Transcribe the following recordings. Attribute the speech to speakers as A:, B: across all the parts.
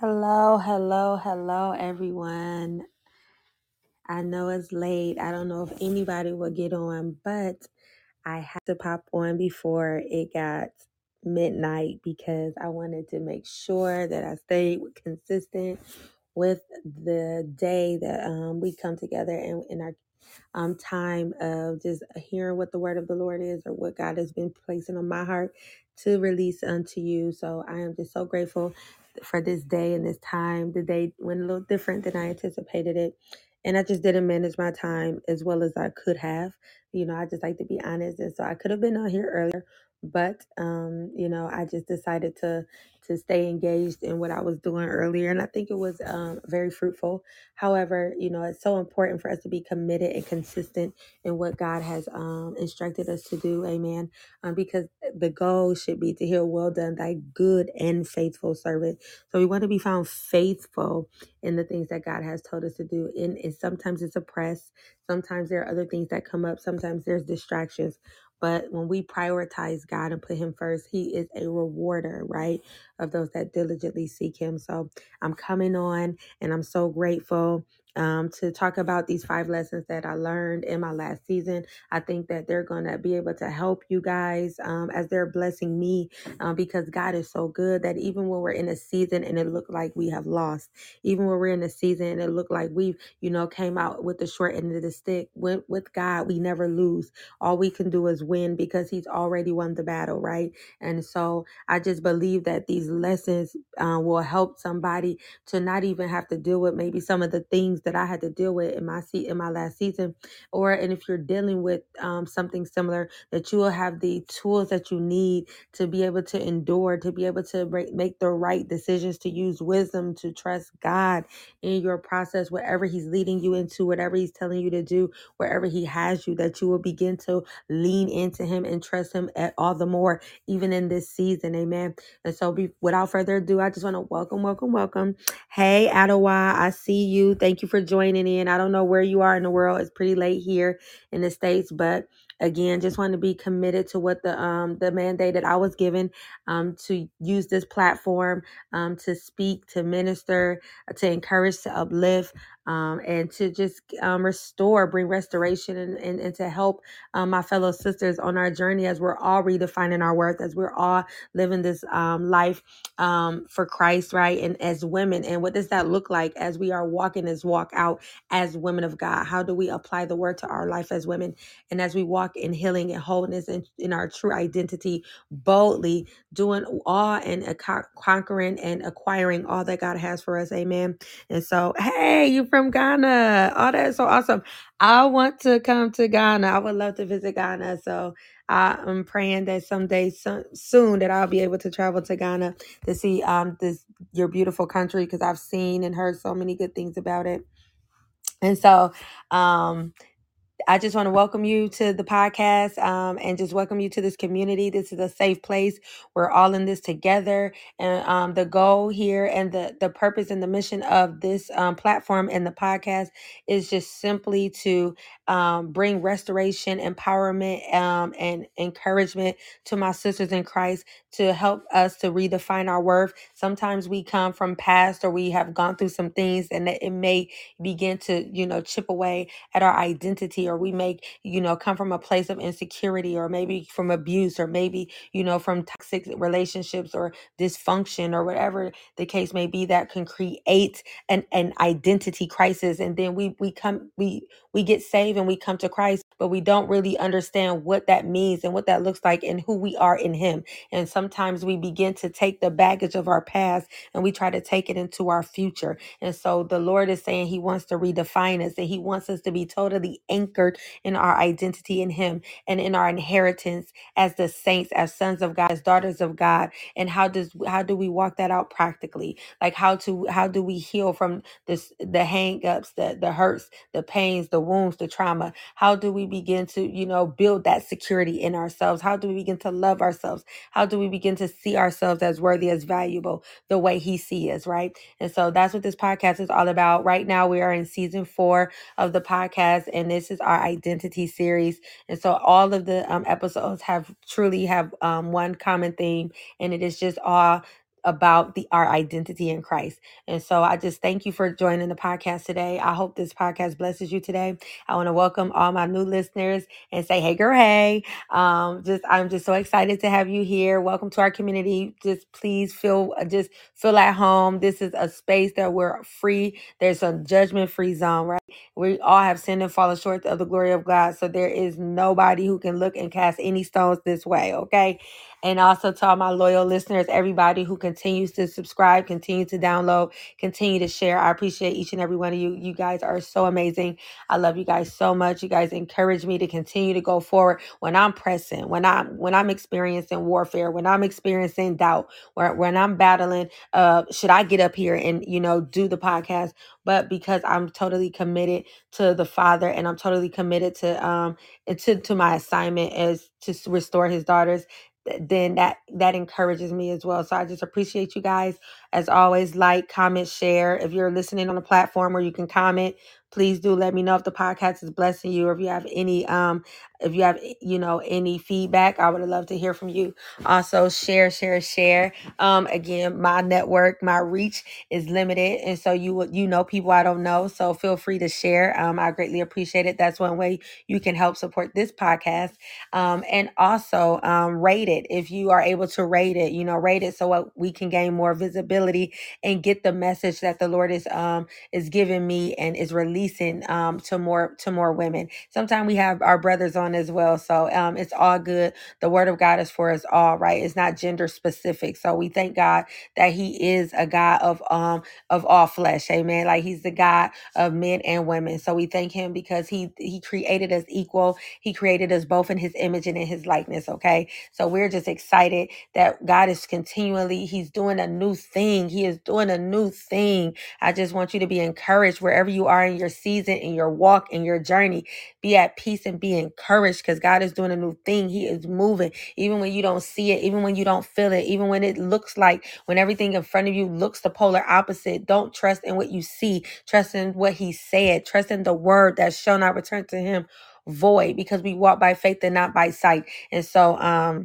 A: Hello, hello, hello, everyone. I know it's late. I don't know if anybody will get on, but I had to pop on before it got midnight because I wanted to make sure that I stayed consistent with the day that um, we come together and in our um, time of just hearing what the word of the Lord is or what God has been placing on my heart to release unto you. So I am just so grateful for this day and this time. The day went a little different than I anticipated it. And I just didn't manage my time as well as I could have. You know, I just like to be honest. And so I could have been on here earlier, but um, you know, I just decided to to stay engaged in what I was doing earlier. And I think it was um very fruitful However, you know, it's so important for us to be committed and consistent in what God has um, instructed us to do. Amen. Um, because the goal should be to hear, well done, thy good and faithful servant. So we want to be found faithful in the things that God has told us to do. And, and sometimes it's a press. Sometimes there are other things that come up. Sometimes there's distractions. But when we prioritize God and put Him first, He is a rewarder, right, of those that diligently seek Him. So I'm coming on and I'm so grateful um, to talk about these five lessons that I learned in my last season. I think that they're going to be able to help you guys um, as they're blessing me um, because God is so good that even when we're in a season and it looked like we have lost, even when we're in a season and it looked like we've, you know, came out with the short end of the stick, with, with God, we never lose. All we can do is win because He's already won the battle, right? And so I just believe that these lessons uh, will help somebody to not even have to deal with maybe some of the things that I had to deal with in my seat in my last season, or and if you're dealing with um, something similar, that you will have the tools that you need to be able to endure, to be able to make, the right decisions, to use wisdom, to trust God in your process, wherever He's leading you into, whatever He's telling you to do, wherever He has you, that you will begin to lean into Him and trust Him at all the more, even in this season. Amen. And so, be, without further ado, I just want to welcome, welcome, welcome Hey, Ottawa, I see you. Thank you for joining in. I don't know where you are in the world. It's pretty late here in the States, but again, just want to be committed to what the um the mandate that I was given um to use this platform um to speak, to minister, uh, to encourage, to uplift, um, and to just um, restore, bring restoration, and, and, and to help um, my fellow sisters on our journey as we're all redefining our worth, as we're all living this um, life um, for Christ, right? And as women, and what does that look like as we are walking this walk out as women of God? How do we apply the word to our life as women? And as we walk in healing and wholeness and in our true identity, boldly doing all and conquering and acquiring all that God has for us. Amen. And so, hey, you from Ghana. Oh, that's so awesome. I want to come to Ghana. I would love to visit Ghana. So I am praying that someday so, soon that I'll be able to travel to Ghana to see um this your beautiful country because I've seen and heard so many good things about it. And so um I just want to welcome you to the podcast um, and just welcome you to this community. This is a safe place. We're all in this together. And um, the goal here and the, the purpose and the mission of this um, platform and the podcast is just simply to um, bring restoration, empowerment, um, and encouragement to my sisters in Christ to help us to redefine our worth. Sometimes we come from past or we have gone through some things and that it may begin to, you know, chip away at our identity or we may you know come from a place of insecurity or maybe from abuse or maybe you know from toxic relationships or dysfunction or whatever the case may be that can create an, an identity crisis. And then we we come we we get saved and we come to christ but we don't really understand what that means and what that looks like and who we are in him and sometimes we begin to take the baggage of our past and we try to take it into our future and so the Lord is saying He wants to redefine us and He wants us to be totally anchored in our identity in Him and in our inheritance as the saints, as sons of God, as daughters of God. And how does how do we walk that out practically? Like how to how do we heal from this the hang-ups, the the hurts, the pains, the wounds, the trauma? How do we begin to, you know, build that security in ourselves? How do we begin to love ourselves? How do we begin to see ourselves as worthy, as valuable, the way He sees us, right? And so that's what this podcast is all about. Right now, we are in season four of the podcast, and this is our identity series. And so all of the um, episodes have truly have um, one common theme, and it is just all. About the our identity in Christ. And so I just thank you for joining the podcast today. I hope this podcast blesses you today. I want to welcome all my new listeners and say, hey girl, hey. Um, just I'm just so excited to have you here. Welcome to our community. Just please feel uh, just feel at home. This is a space that we're free. There's a judgment free zone, right? We all have sinned and fallen short of the glory of God. So there is nobody who can look and cast any stones this way. Okay and also to all my loyal listeners, everybody who continues to subscribe, continue to download, continue to share. I appreciate each and every one of you. You guys are so amazing. I love you guys so much. You guys encourage me to continue to go forward when I'm pressing, when I'm when I'm experiencing warfare, when I'm experiencing doubt, when, when I'm battling, uh, should I get up here and you know do the podcast? But because I'm totally committed to the Father and I'm totally committed to um to to my assignment as to restore His daughters th- then that that encourages me as well. So I just appreciate you guys as always. Like, comment, share. If you're listening on a platform where you can comment, please do let me know if the podcast is blessing you or if you have any um if you have you know any feedback i would love to hear from you. Also share share share. Um again my network my reach is limited and so you you know people i don't know so feel free to share. Um i greatly appreciate it. That's one way you can help support this podcast. Um, and also um, rate it. If you are able to rate it you know rate it so what we can gain more visibility and get the message that the lord is um, is giving me and is releasing um, to more to more women sometimes we have our brothers on as well so um, it's all good the word of god is for us all right it's not gender specific so we thank god that he is a god of um of all flesh amen like he's the god of men and women so we thank him because he he created us equal he created us both in his image and in his likeness, okay? So we're just excited that God is continually, he's doing a new thing. He is doing a new thing. I just want you to be encouraged wherever you are in your season, in your walk, in your journey. Be at peace and be encouraged because God is doing a new thing. He is moving, even when you don't see it, even when you don't feel it, even when it looks like when everything in front of you looks the polar opposite. Don't trust in what you see. Trust in what he said. Trust in the word that shall not return to him void because we walk by faith and not by sight. And so, um,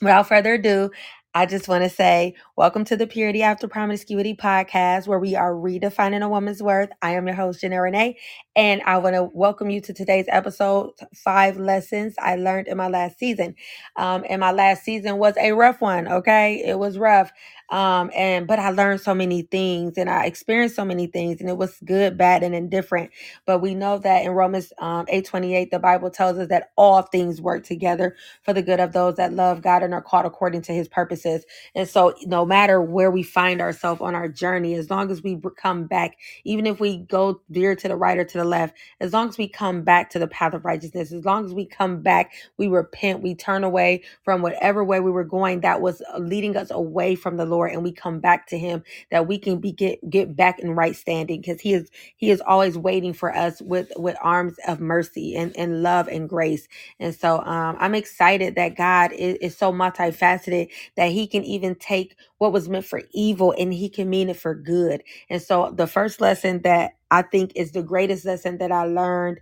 A: Without further ado, I just want to say, welcome to the Purity After Promiscuity podcast, where we are redefining a woman's worth. I am your host, Janelle Renee, and I want to welcome you to today's episode Five Lessons I Learned in My Last Season. Um, and my last season was a rough one, okay? It was rough. Um, and but I learned so many things and I experienced so many things, and it was good, bad, and indifferent. But we know that in Romans um, 8 twenty-eight, the Bible tells us that all things work together for the good of those that love God and are called according to his purposes. And so, no matter where we find ourselves on our journey, as long as we come back, even if we go veer to the right or to the left, as long as we come back to the path of righteousness, as long as we come back, we repent, we turn away from whatever way we were going that was uh, leading us away from the Lord, and we come back to him, that we can be get, get back in right standing because he is he is always waiting for us with with arms of mercy and, and love and grace and so um, I'm excited that God is, is so multifaceted that He can even take what was meant for evil and He can mean it for good. And so the first lesson that I think is the greatest lesson that I learned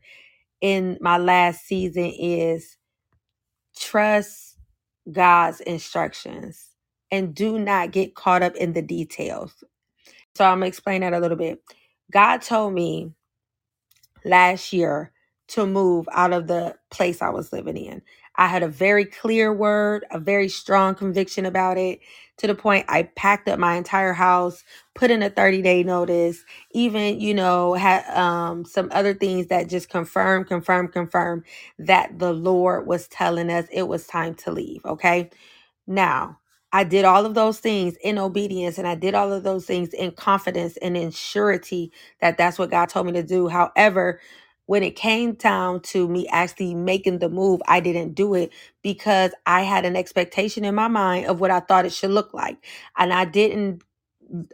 A: in my last season is trust God's instructions and do not get caught up in the details. So I'm to explain that a little bit. God told me last year to move out of the place I was living in. I had a very clear word, a very strong conviction about it to the point I packed up my entire house, put in a 30 day notice, even, you know, had um, some other things that just confirm, confirm, confirm that the Lord was telling us it was time to leave. Okay. Now, I did all of those things in obedience and I did all of those things in confidence and in surety that that's what God told me to do. However, when it came down to me actually making the move, I didn't do it because I had an expectation in my mind of what I thought it should look like. And I didn't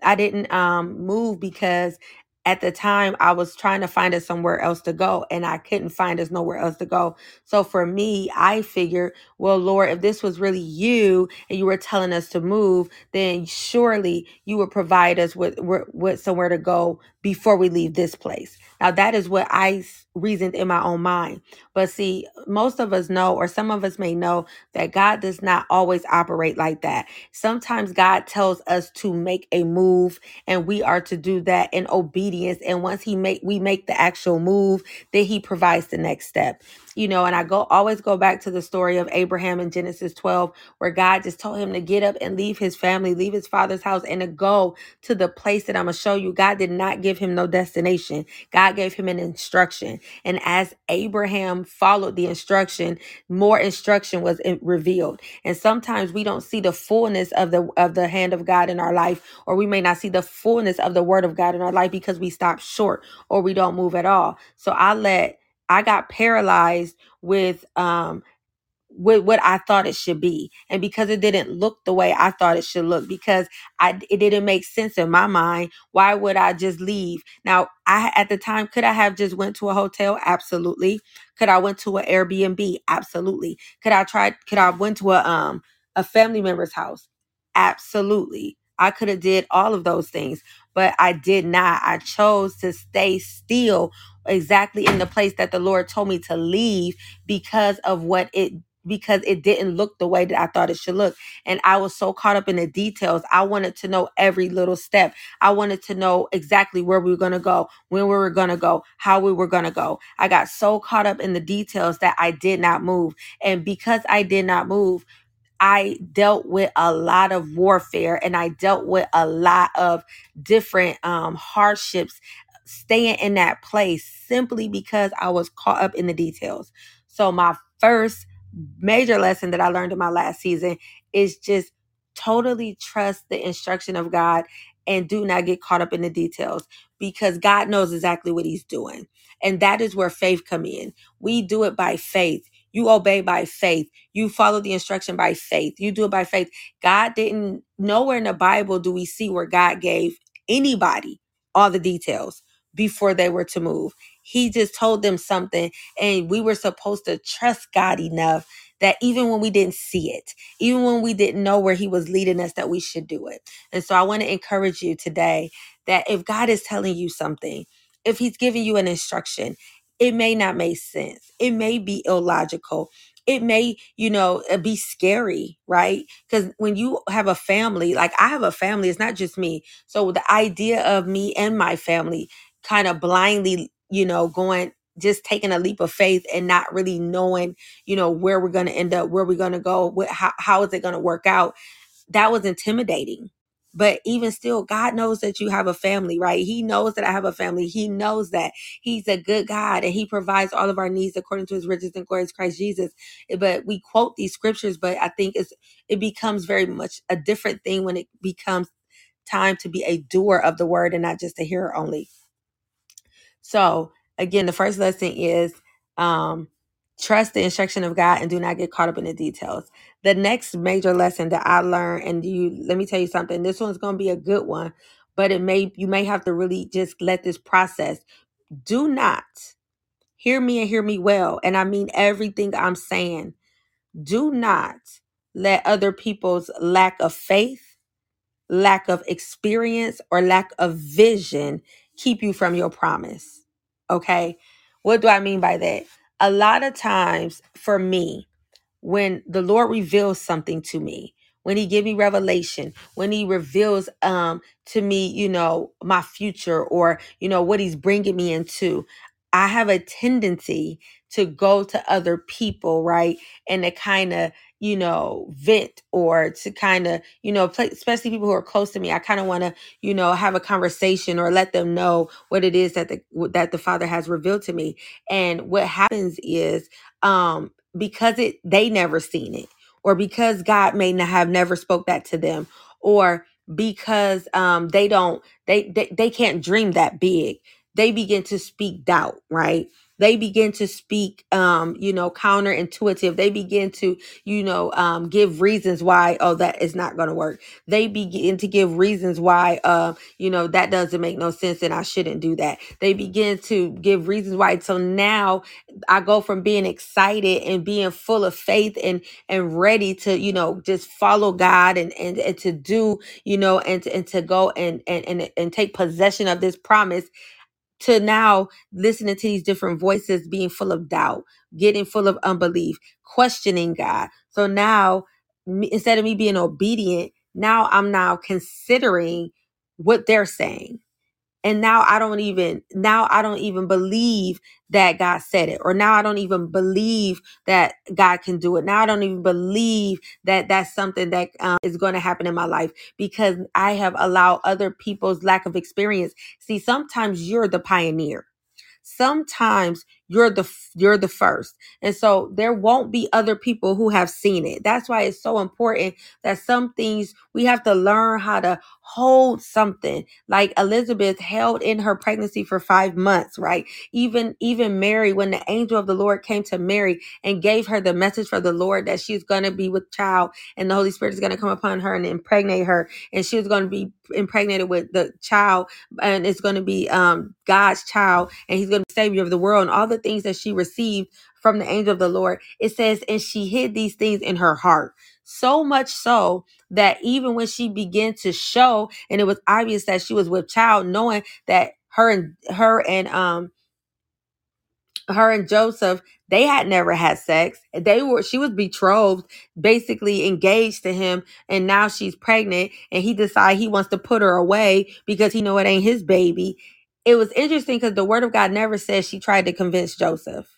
A: I didn't um move because at the time I was trying to find us somewhere else to go and I couldn't find us nowhere else to go. So for me, I figured, well, Lord, if this was really you and you were telling us to move, then surely you would provide us with with, with somewhere to go before we leave this place. Now, that is what I reasoned in my own mind. But see, most of us know, or some of us may know, that God does not always operate like that. Sometimes God tells us to make a move, and we are to do that in obedience. And once He make we make the actual move, then He provides the next step. You know, and I go always go back to the story of Abraham in Genesis 12, where God just told him to get up and leave his family, leave his father's house, and to go to the place that I'm gonna show you. God did not give him no destination. God gave him an instruction. And as Abraham followed the instruction, more instruction was in- revealed. And sometimes we don't see the fullness of the of the hand of God in our life, or we may not see the fullness of the word of God in our life because we stop short or we don't move at all. So I let I got paralyzed with um with what I thought it should be. And because it didn't look the way I thought it should look, because I it didn't make sense in my mind, why would I just leave? Now, I at the time could I have just went to a hotel? Absolutely. Could I went to an Airbnb? Absolutely. Could I tried could I went to a um a family member's house? Absolutely. I could have did all of those things, but I did not. I chose to stay still exactly in the place that the Lord told me to leave because of what it because it didn't look the way that I thought it should look. And I was so caught up in the details. I wanted to know every little step. I wanted to know exactly where we were going to go, when we were going to go, how we were going to go. I got so caught up in the details that I did not move. And because I did not move, I dealt with a lot of warfare and I dealt with a lot of different um, hardships staying in that place simply because I was caught up in the details. So, my first major lesson that I learned in my last season is just totally trust the instruction of God and do not get caught up in the details because God knows exactly what he's doing. And that is where faith come in. We do it by faith. You obey by faith you follow the instruction by faith. You do it by faith. God didn't, nowhere in the Bible do we see where God gave anybody all the details before they were to move. He just told them something, and we were supposed to trust God enough that even when we didn't see it, even when we didn't know where He was leading us, that we should do it. And so I want to encourage you today that if God is telling you something, if He's giving you an instruction, it may not make sense. It may be illogical it may you know uh, be scary right because when you have a family like i have a family it's not just me so the idea of me and my family kind of blindly you know going just taking a leap of faith and not really knowing you know where we're going to end up where we're going to go what, how, how is it going to work out that was intimidating. But even still, God knows that you have a family, right? He knows that I have a family. He knows that He's a good God and He provides all of our needs according to His riches and glory, Christ Jesus. Eh, but we quote these scriptures, but I think it's it becomes very much a different thing when it becomes time to be a doer of the word and not just a hearer only. So again, the first lesson is um, trust the instruction of God and do not get caught up in the details. The next major lesson that I learned, and you let me tell you something, this one's gonna be a good one, but it may you may have to really just let this process. Do not hear me and hear me well. And I mean everything I'm saying. Do not let other people's lack of faith lack of experience or lack of vision keep you from your promise. Okay. What do I mean by that? A lot of times for me, when the lord reveals something to me when he give me revelation when he reveals um to me you know my future or you know what he's bringing me into i have a tendency to go to other people right and to kind of you know vent or to kind of you know especially people who are close to me i kind of want to you know have a conversation or let them know what it is that the that the father has revealed to me. And what happens is um because it they never seen it or because god may not have never spoke that to them or because um they don't they, they they can't dream that big they begin to speak doubt right? They begin to speak um you know counterintuitive. They begin to you know um give reasons why oh that is not going to work. They begin to give reasons why uh you know that doesn't make no sense and i shouldn't do that. They begin to give reasons why. So now I go from being excited and being full of faith and and ready to you know just follow God and and, and to do you know and and to go and, and and and take possession of this promise to now listening to these different voices being full of doubt getting full of unbelief questioning god. So now me, instead of me being obedient now i'm now considering what they're saying and now i don't even now i don't even believe that god said it or now i don't even believe that god can do it. Now i don't even believe that that's something that um, is going to happen in my life because i have allowed other people's lack of experience. See sometimes you're the pioneer. Sometimes you're the you're the first. And so there won't be other people who have seen it. That's why it's so important that some things we have to learn how to hold something. Like elizabeth held in her pregnancy for five months right? Even even mary when the angel of the lord came to mary and gave her the message for the lord that she's going to be with child and the holy spirit is going to come upon her and impregnate her and she was going to be impregnated with the child and it's going to be um god's child and he's going to be savior of the world and all the things that she received from the angel of the lord. It says and she hid these things in her heart. So much so that even when she began to show and it was obvious that she was with child knowing that her and her and um her and Joseph they had never had sex. They were she was betrothed basically engaged to him and now she's pregnant and he decided he wants to put her away because he know it ain't his baby. It was interesting because the word of God never says she tried to convince Joseph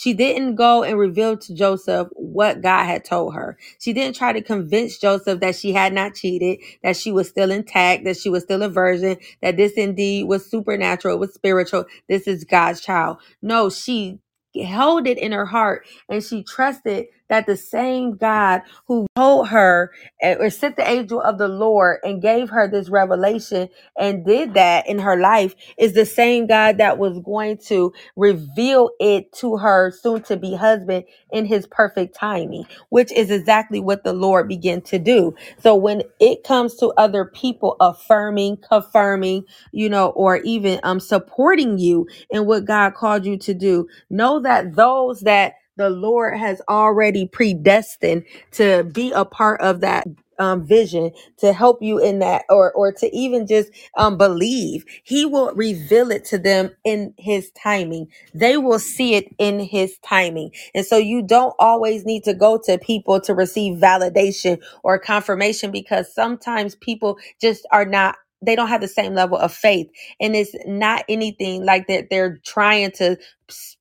A: she didn't go and reveal to Joseph what God had told her. She didn't try to convince Joseph that she had not cheated, that she was still intact, that she was still a virgin, that this indeed was supernatural, was spiritual. This is God's child. No, she held it in her heart and she trusted that the same God who told her eh, or sent the angel of the Lord and gave her this revelation and did that in her life is the same God that was going to reveal it to her soon to be husband in his perfect timing, which is exactly what the Lord began to do. So when it comes to other people affirming, confirming, you know, or even um supporting you in what God called you to do, know that those that the Lord has already predestined to be a part of that um, vision to help you in that or or to even just um, believe. He will reveal it to them in his timing. They will see it in his timing. And so you don't always need to go to people to receive validation or confirmation because sometimes people just are not they don't have the same level of faith. And it's not anything like that they're trying to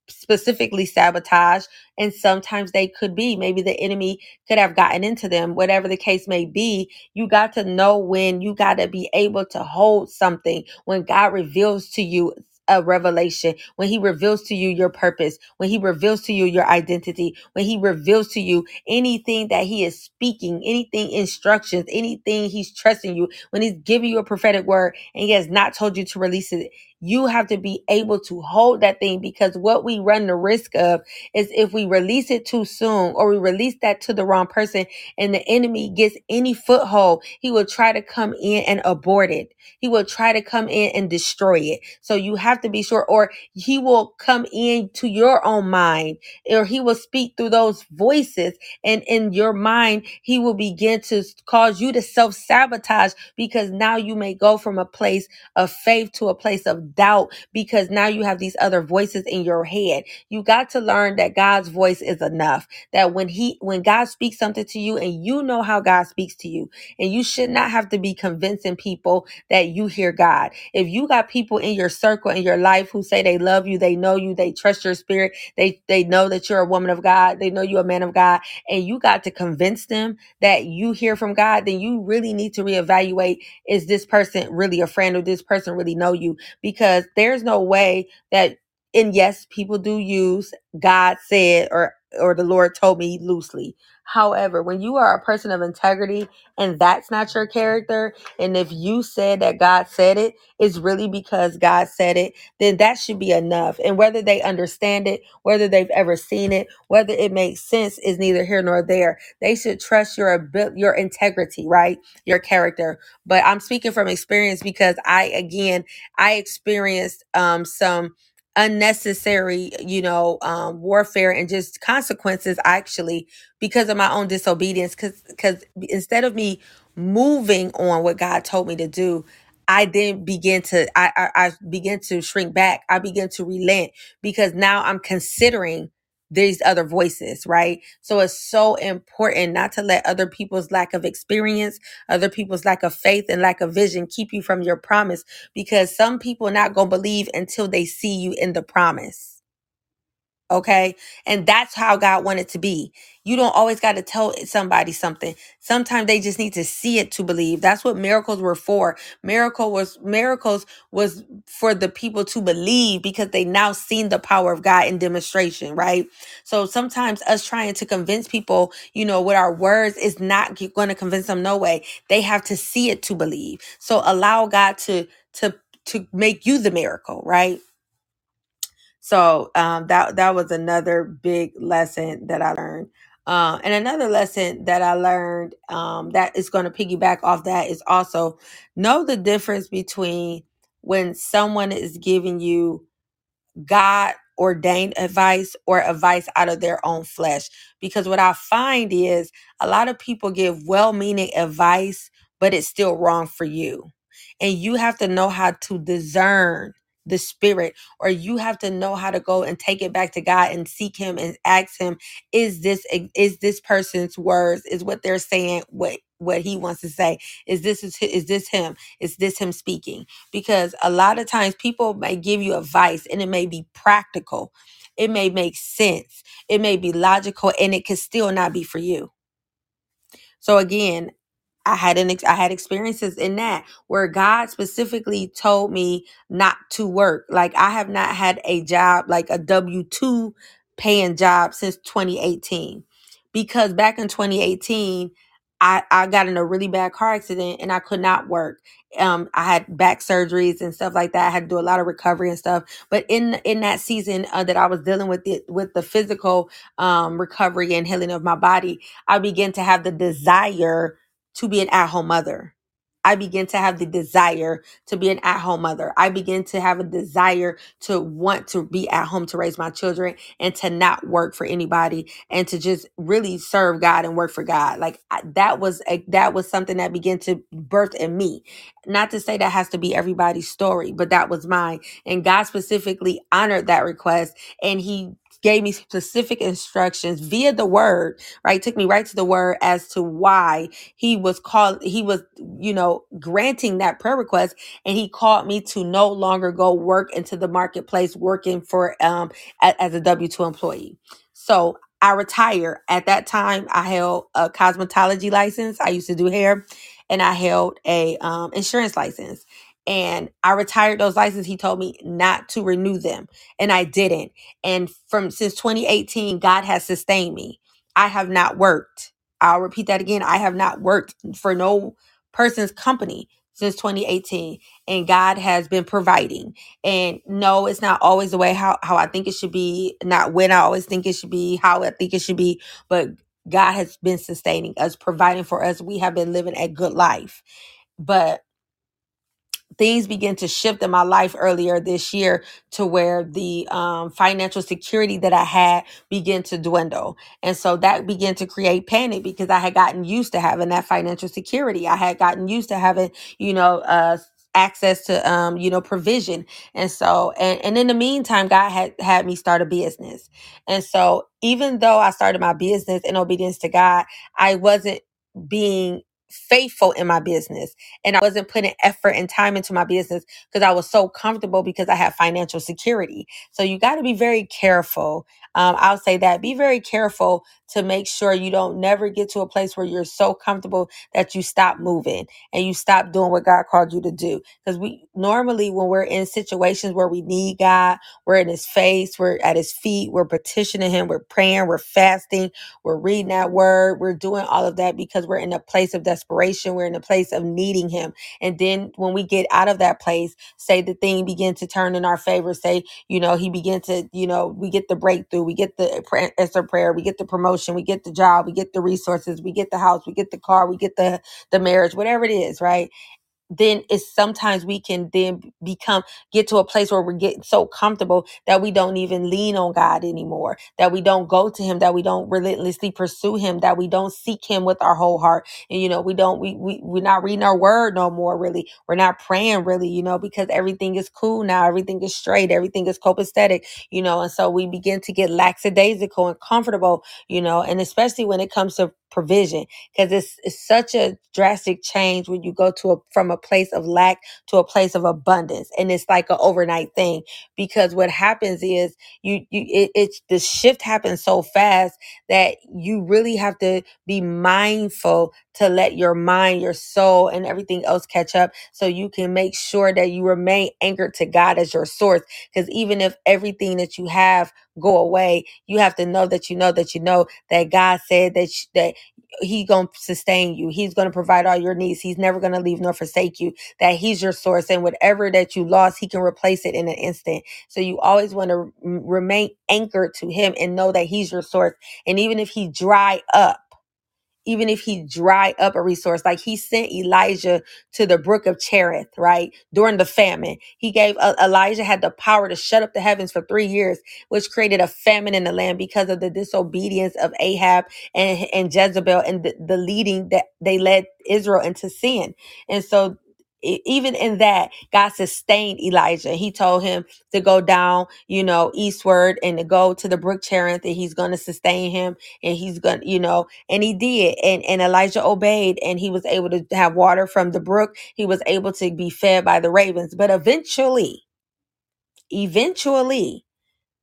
A: specifically sabotage. And sometimes they could be. Maybe the enemy could have gotten into them whatever the case may be. You got to know when you got to be able to hold something. When god reveals to you a revelation. When he reveals to you your purpose when he reveals to you your identity when he reveals to you anything that he is speaking anything instructions anything he's trusting you when he's giving you a prophetic word and he has not told you to release it you have to be able to hold that thing because what we run the risk of is if we release it too soon or we release that to the wrong person and the enemy gets any foothold, he will try to come in and abort it. He will try to come in and destroy it. So you have to be sure, or he will come into your own mind, or he will speak through those voices, and in your mind, he will begin to cause you to self sabotage because now you may go from a place of faith to a place of doubt because now you have these other voices in your head. You got to learn that God's voice is enough. That when he when God speaks something to you and you know how God speaks to you, and you should not have to be convincing people that you hear God. If you got people in your circle in your life who say they love you, they know you, they trust your spirit, they they know that you're a woman of God, they know you're a man of God, and you got to convince them that you hear from God, then you really need to reevaluate is this person really a friend or this person really know you because there's no way that and yes people do use god said or or the lord told me loosely. However when you are a person of integrity and that's not your character and if you said that god said it it's really because god said it then that should be enough. And whether they understand it whether they've ever seen it whether it makes sense is neither here nor there. They should trust your abil- your integrity right? Your character. But I'm speaking from experience because I again I experienced um some unnecessary you know um warfare and just consequences actually because of my own disobedience cuz cuz instead of me moving on what God told me to do I then begin to I, I I begin to shrink back. I begin to relent because now I'm considering these other voices, right? So it's so important not to let other people's lack of experience, other people's lack of faith and lack of vision keep you from your promise because some people not going to believe until they see you in the promise Okay. And that's how God wanted to be. You don't always got to tell somebody something. Sometimes they just need to see it to believe. That's what miracles were for. Miracle was miracles was for the people to believe because they now seen the power of God in demonstration, right? So sometimes us trying to convince people, you know, with our words is not going to convince them no way. They have to see it to believe. So allow God to to to make you the miracle, right? So um, that that was another big lesson that I learned. Uh, and another lesson that I learned um, that is going to piggyback off that is also know the difference between when someone is giving you God ordained advice or advice out of their own flesh. Because what I find is a lot of people give well meaning advice, but it's still wrong for you. And you have to know how to discern the spirit, or you have to know how to go and take it back to God and seek Him and ask Him, is this is this person's words? Is what they're saying what what He wants to say? Is this is is this Him? Is this Him speaking? because a lot of times people may give you advice and it may be practical, it may make sense, it may be logical, and it could still not be for you. So again, I had an ex- I had experiences in that where God specifically told me not to work. Like I have not had a job like a W two paying job since 2018, because back in 2018. I, I got in a really bad car accident and I could not work. Um, I had back surgeries and stuff like that. I had to do a lot of recovery and stuff. But in in that season uh, that I was dealing with it with the physical um, recovery and healing of my body, I began to have the desire to be an at home mother. I begin to have the desire to be an at home mother. I begin to have a desire to want to be at home to raise my children and to not work for anybody and to just really serve God and work for God. Like that was a, that was something that began to birth in me. Not to say that has to be everybody's story, but that was mine. And God specifically honored that request and he gave me specific instructions via the word, right? Took me right to the word as to why he was called he was you know granting that prayer request and he called me to no longer go work into the marketplace working for um as a w2 employee. So i retired. At that time i held a cosmetology license. I used to do hair and i held a um, insurance license and i retired those licenses he told me not to renew them and i didn't and from since 2018 god has sustained me i have not worked I'll repeat that again. I have not worked for no person's company since 2018 and God has been providing. And no, it's not always the way how, how I think it should be, not when I always think it should be, how I think it should be, but God has been sustaining us, providing for us. We have been living a good life. But things began to shift in my life earlier this year to where the um, financial security that I had began to dwindle. And so that began to create panic because I had gotten used to having that financial security. I had gotten used to having, you know, uh, access to um you know provision and so and, and in the meantime god had had me start a business and so even though i started my business in obedience to god i wasn't being faithful in my business and I wasn't putting effort and time into my business because I was so comfortable because I had financial security. So you got to be very careful. Um, I'll say that be very careful to make sure you don't never get to a place where you're so comfortable that you stop moving and you stop doing what God called you to do. Because we normally, when we're in situations where we need God, we're in His face, we're at His feet, we're petitioning Him, we're praying, we're fasting, we're reading that word, we're doing all of that because we're in a place of desperation, we're in a place of needing Him. And then when we get out of that place, say the thing begin to turn in our favor, say, you know, He begin to, you know, we get the breakthrough, we get the answer prayer, we get the promotion, we get the job, we get the resources, we get the house, we get the car, we get the the marriage, whatever it is, right? Then it's sometimes we can then become get to a place where we're getting so comfortable that we don't even lean on God anymore, that we don't go to him, that we don't relentlessly pursue him, that we don't seek him with our whole heart. And you know, we don't we we we're not reading our word no more really. We're not praying really, you know, because everything is cool now, everything is straight, everything is copacetic, you know, and so we begin to get lackadaisical and comfortable, you know, and especially when it comes to provision because it's, it's such a drastic change when you go to a from a place of lack to a place of abundance and it's like an overnight thing because what happens is you you it, it's the shift happens so fast that you really have to be mindful to let your mind your soul and everything else catch up so you can make sure that you remain anchored to god as your source. Because even if everything that you have go away you have to know that you know that you know that god said that sh- that he gonna sustain you. He's gonna provide all your needs. He's never gonna leave nor forsake you. That he's your source and whatever that you lost he can replace it in an instant. So you always want to remain anchored to him and know that he's your source. And even if he dry up even if he dry up a resource like he sent elijah to the brook of cherith right during the famine. He gave uh, elijah had the power to shut up the heavens for three years which created a famine in the land because of the disobedience of ahab and, and jezebel and the, the leading that they led israel into sin. And so even in that god sustained elijah. He told him to go down you know eastward and to go to the brook cherith and he's going to sustain him and he's going to you know and he did and and elijah obeyed and he was able to have water from the brook. He was able to be fed by the ravens. But eventually eventually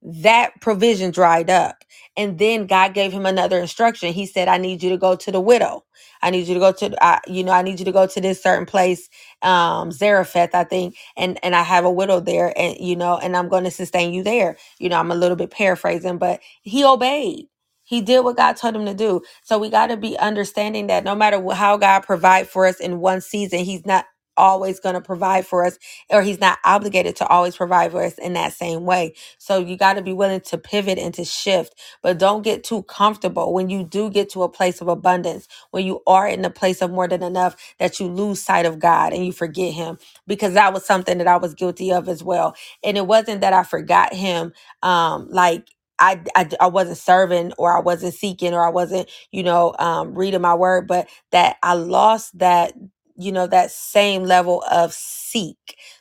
A: that provision dried up. And then God gave him another instruction. He said, I need you to go to the widow. I need you to go to, uh, you know, I need you to go to this certain place, um, Zarephath, I think. And, and I have a widow there and, you know, and I'm going to sustain you there. You know, I'm a little bit paraphrasing, but he obeyed. He did what God told him to do. So we got to be understanding that no matter how God provide for us in one season, he's not always going to provide for us or he's not obligated to always provide for us in that same way so you got to be willing to pivot and to shift, but don't get too comfortable when you do get to a place of abundance, when you are in a place of more than enough, that you lose sight of God and you forget Him, because that was something that I was guilty of as well. And it wasn't that I forgot Him, um, like. I, I, I wasn't serving or I wasn't seeking or I wasn't, you know, um, reading my word, but that I lost that, you know, that same level of seek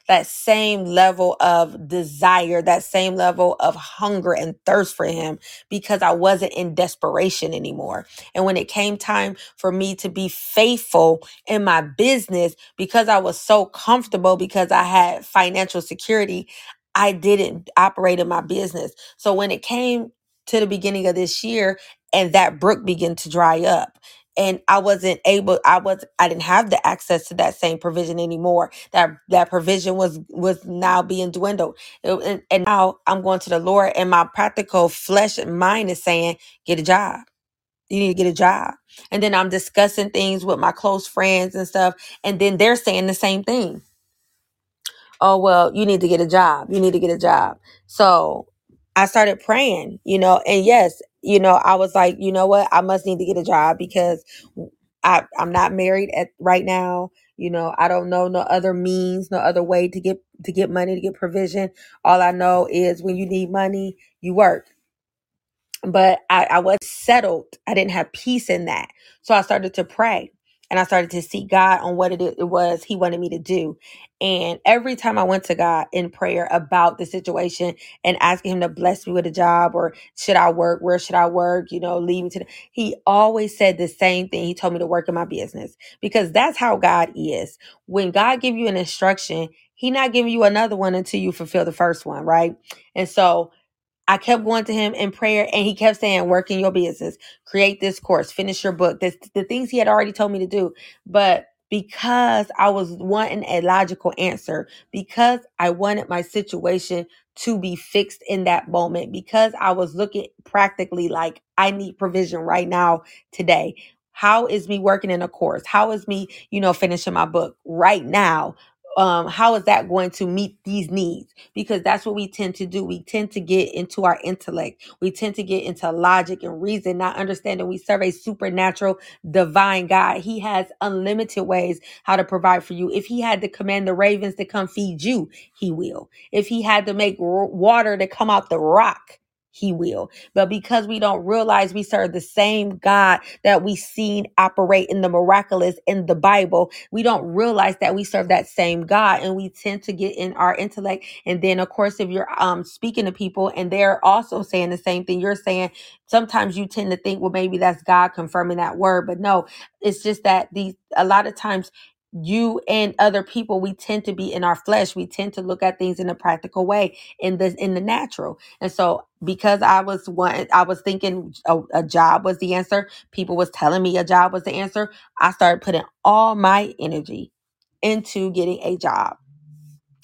A: that same level of desire, that same level of hunger and thirst for him because I wasn't in desperation anymore. And when it came time for me to be faithful in my business, because I was so comfortable because I had financial security, I didn't operate in my business. So when it came to the beginning of this year and that brook began to dry up, and I wasn't able I was I didn't have the access to that same provision anymore. That that provision was was now being dwindled. It- and, and now I'm going to the Lord and my practical flesh and mind is saying, get a job. You need to get a job. And then I'm discussing things with my close friends and stuff. And then they're saying the same thing oh well you need to get a job you need to get a job so i started praying you know and yes you know i was like you know what? I must need to get a job because i i'm not married at right now. You know i don't know no other means no other way to get to get money to get provision. All i know is when you need money you work. But I, I was settled. I didn't have peace in that. So I started to pray and I started to seek God on what it, it was He wanted me to do. And every time I went to God in prayer about the situation and asking Him to bless me with a job or should I work? Where should I work? You know, lead me to the, He always said the same thing. He told me to work in my business because that's how God is. When God give you an instruction, He not giving you another one until you fulfill the first one, right? And so I kept going to him in prayer and he kept saying, work in your business, create this course, finish your book. This the things he had already told me to do. But because I was wanting a logical answer, because I wanted my situation to be fixed in that moment, because I was looking practically like I need provision right now today. How is me working in a course? How is me, you know, finishing my book right now? Um, how is that going to meet these needs? Because that's what we tend to do. We tend to get into our intellect. We tend to get into logic and reason, not understanding we serve a supernatural, divine God. He has unlimited ways how to provide for you. If He had to command the ravens to come feed you, He will. If He had to make r- water to come out the rock, he will. But because we don't realize we serve the same God that we seen operate in the miraculous in the Bible, we don't realize that we serve that same God and we tend to get in our intellect. And then of course, if you're um speaking to people and they're also saying the same thing you're saying, sometimes you tend to think, well, maybe that's God confirming that word. But no, it's just that these a lot of times you and other people we tend to be in our flesh we tend to look at things in a practical way in the in the natural and so because i was one i was thinking a, a job was the answer people was telling me a job was the answer i started putting all my energy into getting a job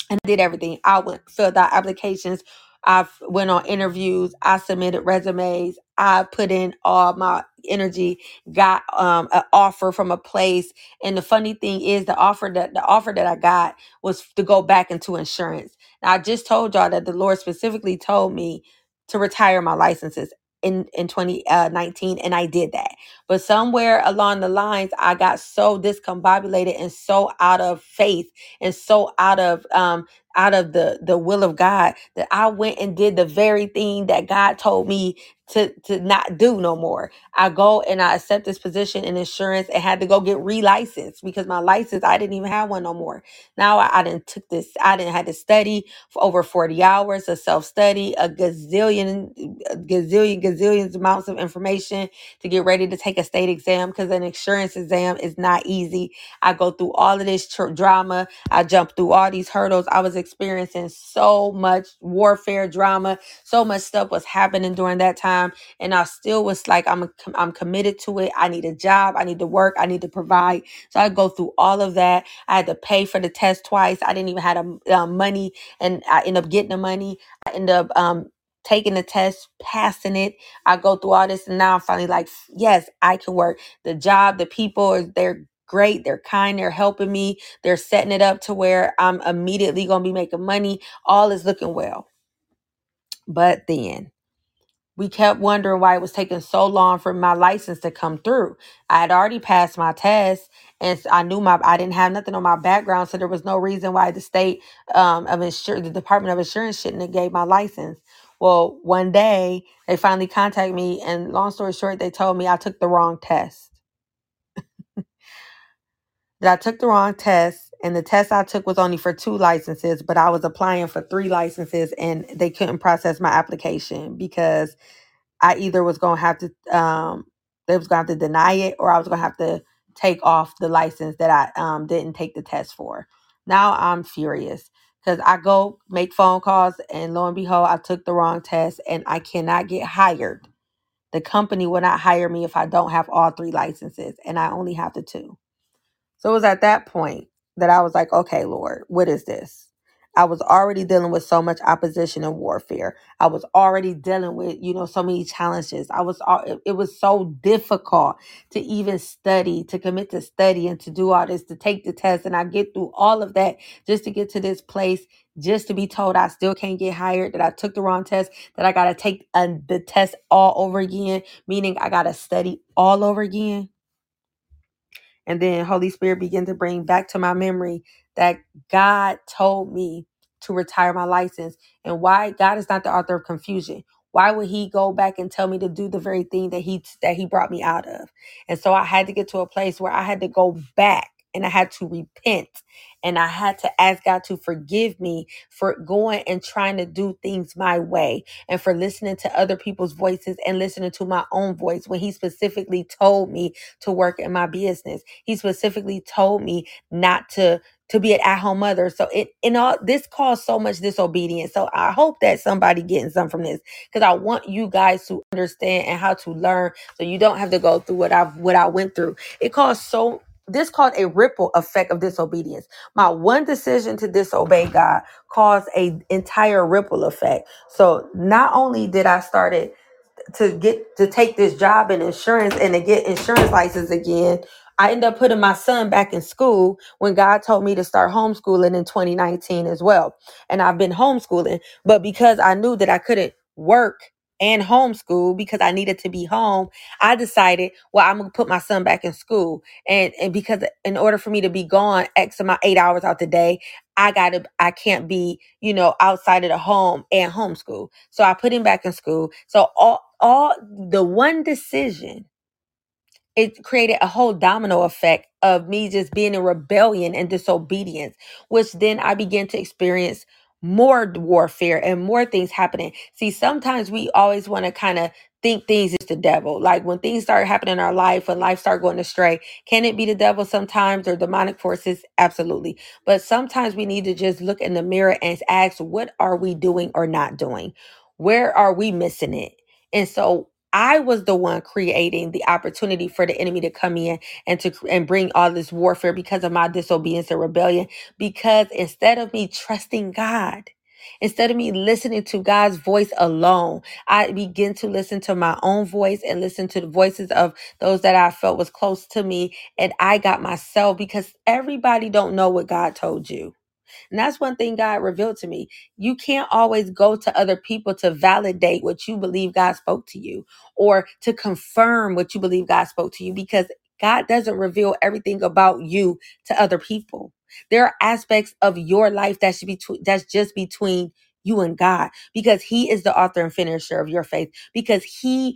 A: and I did everything. I went filled out applications. I f- went on interviews. I submitted resumes. I put in all my energy. Got um an offer from a place. And the funny thing is, the offer that the offer that I got was to go back into insurance. Now I just told y'all that the Lord specifically told me to retire my licenses in in 2019 and I did that. But somewhere along the lines I got so discombobulated and so out of faith and so out of um out of the the will of God that I went and did the very thing that God told me to to not do no more. I go and I accept this position in insurance and had to go get re-licensed because my license I didn't even have one no more. Now I, I didn't took this I didn't had to study for over 40 hours of self-study, a gazillion a gazillion gazillions amounts of information to get ready to take a state exam because an insurance exam is not easy. I go through all of this tr- drama I jump through all these hurdles. I was experiencing so much warfare drama. So much stuff was happening during that time, and I still was like, I'm I'm committed to it. I need a job. I need to work. I need to provide. So I go through all of that. I had to pay for the test twice. I didn't even have the um, money, and I end up getting the money. I end up um, taking the test, passing it. I go through all this, and now I'm finally like, yes, I can work. The job, the people, they're great. They're kind. They're helping me they're setting it up to where I'm immediately going to be making money. All is looking well. But then we kept wondering why it was taking so long for my license to come through. I had already passed my test and I knew my I didn't have nothing on my background, so there was no reason why the state um of insur the Department of Insurance shouldn't have gave my license. Well, one day they finally contacted me and long story short, they told me I took the wrong test that I took the wrong test and the test I took was only for two licenses, but I was applying for three licenses and they couldn't process my application because I either was going to have to um they was going to have to deny it or I was going to have to take off the license that I um didn't take the test for. Now I'm furious cuz I go make phone calls and lo and behold I took the wrong test and I cannot get hired. The company will not hire me if I don't have all three licenses and I only have the two. So it was at that point that I was like, okay, Lord, what is this? I was already dealing with so much opposition and warfare. I was already dealing with, you know, so many challenges. I was, al- it it was so difficult to even study, to commit to study and to do all this, to take the test. And I get through all of that just to get to this place, just to be told I still can't get hired, that I took the wrong test, that I got to take uh, the test all over again, meaning I got to study all over again and then Holy Spirit began to bring back to my memory that God told me to retire my license. And why God is not the author of confusion. Why would he go back and tell me to do the very thing that he that he brought me out of? And so I had to get to a place where I had to go back and I had to repent and I had to ask God to forgive me for going and trying to do things my way and for listening to other people's voices and listening to my own voice when he specifically told me to work in my business. He specifically told me not to to be an at-home mother. So it in all this caused so much disobedience. So I hope that somebody getting some from this because I want you guys to understand and how to learn so you don't have to go through what I've what I went through. It caused so this caused a ripple effect of disobedience. My one decision to disobey God caused a entire ripple effect. So not only did I started to get to take this job in insurance and to get insurance license again I ended up putting my son back in school when God told me to start homeschooling in 2019 as well. And I've been homeschooling, but because I knew that I couldn't work and homeschool because I needed to be home, I decided, well, I'm gonna put my son back in school. And and because in order for me to be gone X amount eight hours out the day, I gotta I can't be, you know, outside of the home and homeschool. So I put him back in school. So all all the one decision it created a whole domino effect of me just being in rebellion and disobedience, which then I began to experience more warfare and more things happening. See, sometimes we always want to kind of think things is the devil. Like when things start happening in our life, when life start going astray, can it be the devil sometimes or demonic forces? Absolutely. But sometimes we need to just look in the mirror and ask, what are we doing or not doing? Where are we missing it? And so I was the one creating the opportunity for the enemy to come in and to and bring all this warfare because of my disobedience and rebellion. Because instead of me trusting God, instead of me listening to God's voice alone, I begin to listen to my own voice and listen to the voices of those that I felt was close to me. And I got myself because everybody don't know what God told you. And that's one thing God revealed to me. You can't always go to other people to validate what you believe God spoke to you or to confirm what you believe God spoke to you because God doesn't reveal everything about you to other people. There are aspects of your life that should be tw- that's just between you and God because he is the author and finisher of your faith because he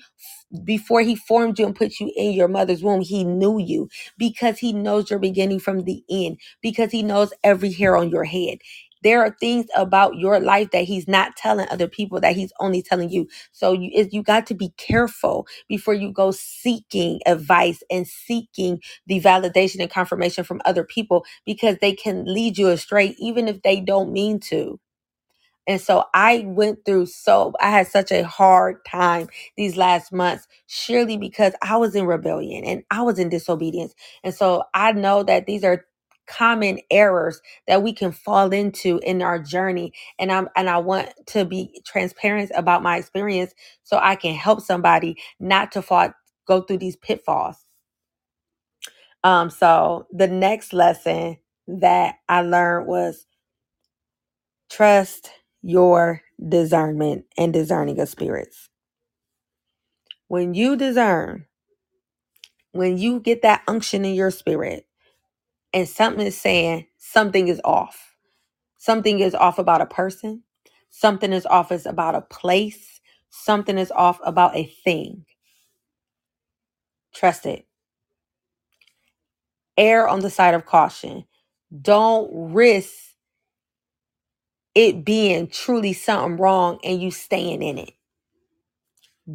A: before he formed you and put you in your mother's womb, he knew you because he knows your beginning from the end, because he knows every hair on your head. There are things about your life that he's not telling other people that he's only telling you. So you is you got to be careful before you go seeking advice and seeking the validation and confirmation from other people because they can lead you astray even if they don't mean to and so I went through so, I had such a hard time these last months, surely because I was in rebellion and I was in disobedience. And so I know that these are common errors that we can fall into in our journey and I'm and I want to be transparent about my experience so I can help somebody not to fall go through these pitfalls. Um so the next lesson that I learned was Trust your discernment and discerning of spirits. When you discern, when you get that unction in your spirit, and something is saying something is off, something is off about a person, something is off is about a place, something is off about a thing. Trust it. Err on the side of caution. Don't risk it being truly something wrong and you staying in it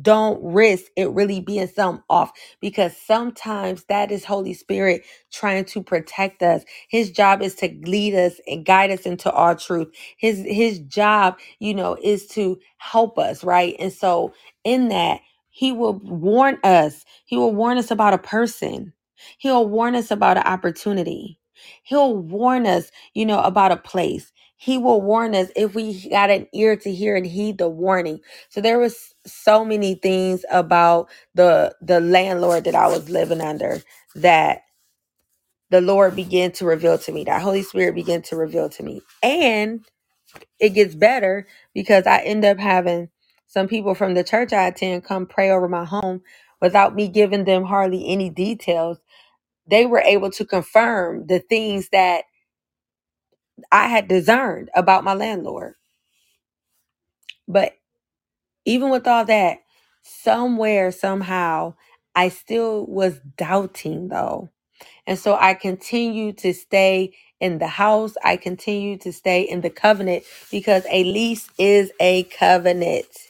A: don't risk it really being something off because sometimes that is Holy Spirit trying to protect us. His job is to lead us and guide us into all truth. His his job, you know, is to help us, right? And so in that, he will warn us. He will warn us about a person. He'll warn us about an opportunity. He'll warn us, you know, about a place. He will warn us if we got an ear to hear and heed the warning so there was so many things about the the landlord that I was living under that the Lord began to reveal to me. That Holy Spirit began to reveal to me. And it gets better because I end up having some people from the church I attend come pray over my home without me giving them hardly any details. They were able to confirm the things that I had discerned about my landlord. But even with all that, somewhere, somehow, I still was doubting though and so I continue to stay in the house. I continue to stay in the covenant because a lease is a covenant.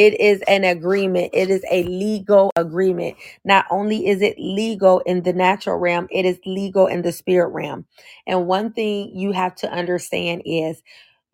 A: It is an agreement. It is a legal agreement. Not only is it legal in the natural realm, it is legal in the spirit realm. And one thing you have to understand is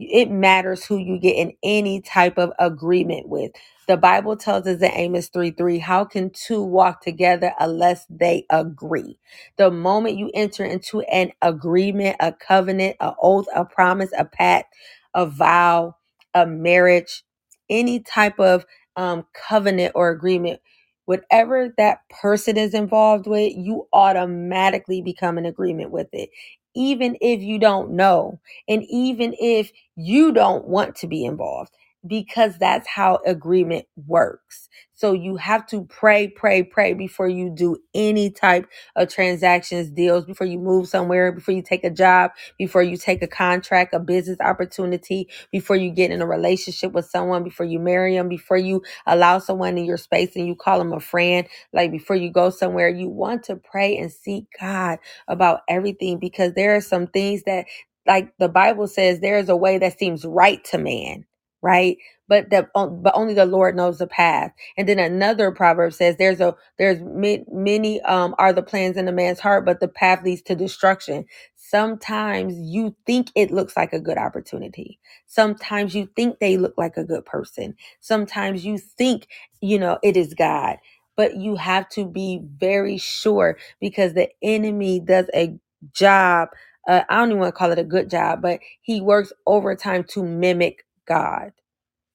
A: it matters who you get in any type of agreement with. The Bible tells us in Amos 3 3, how can two walk together unless they agree? The moment you enter into an agreement, a covenant, a oath, a promise, a pact, a vow, a marriage, any type of um, covenant or agreement, whatever that person is involved with, you automatically become in agreement with it. Even if you don't know, and even if you don't want to be involved, because that's how agreement works. So you have to pray, pray, pray before you do any type of transactions, deals, before you move somewhere, before you take a job, before you take a contract, a business opportunity, before you get in a relationship with someone, before you marry them, before you allow someone in your space and you call them a friend, like before you go somewhere, you want to pray and seek God about everything because there are some things that, like the Bible says, there is a way that seems right to man, right? But that, but only the Lord knows the path. And then another proverb says, "There's a there's ma- many um are the plans in a man's heart, but the path leads to destruction." Sometimes you think it looks like a good opportunity. Sometimes you think they look like a good person Sometimes you think, you know, it is God, but you have to be very sure because the enemy does a job. Uh, I don't even want to call it a good job, but he works overtime to mimic God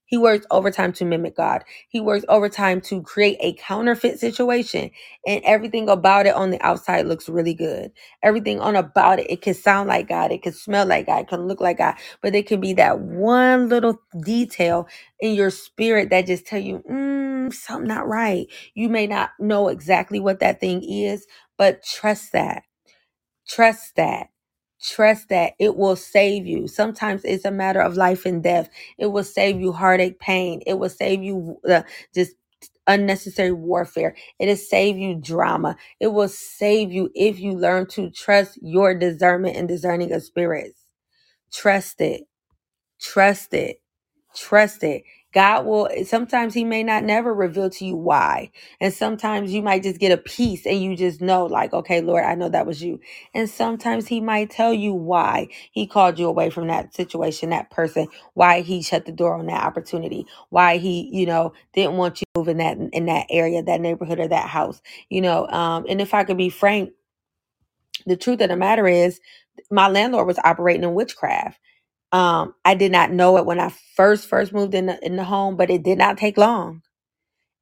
A: he works overtime to mimic God. He works overtime to create a counterfeit situation. And everything about it on the outside looks really good. Everything on about it, it can sound like God. It can smell like God. It can look like God. But it can be that one little detail in your spirit that just tell you, mm, something not right. You may not know exactly what that thing is, but trust that Trust that. Trust that it will save you. Sometimes it's a matter of life and death. It will save you heartache, pain. It will save you uh, just unnecessary warfare. It will save you drama. It will save you if you learn to trust your discernment and discerning of spirits. Trust it Trust it. Trust it. God will sometimes he may not never reveal to you why. And sometimes you might just get a piece and you just know like, okay, Lord, I know that was you. And sometimes he might tell you why he called you away from that situation, that person, why he shut the door on that opportunity, why he, you know, didn't want you move in that in that area, that neighborhood or that house. You know, um and if I could be frank, the truth of the matter is my landlord was operating in witchcraft um, I did not know it when I first first moved in the in the home, but it did not take long.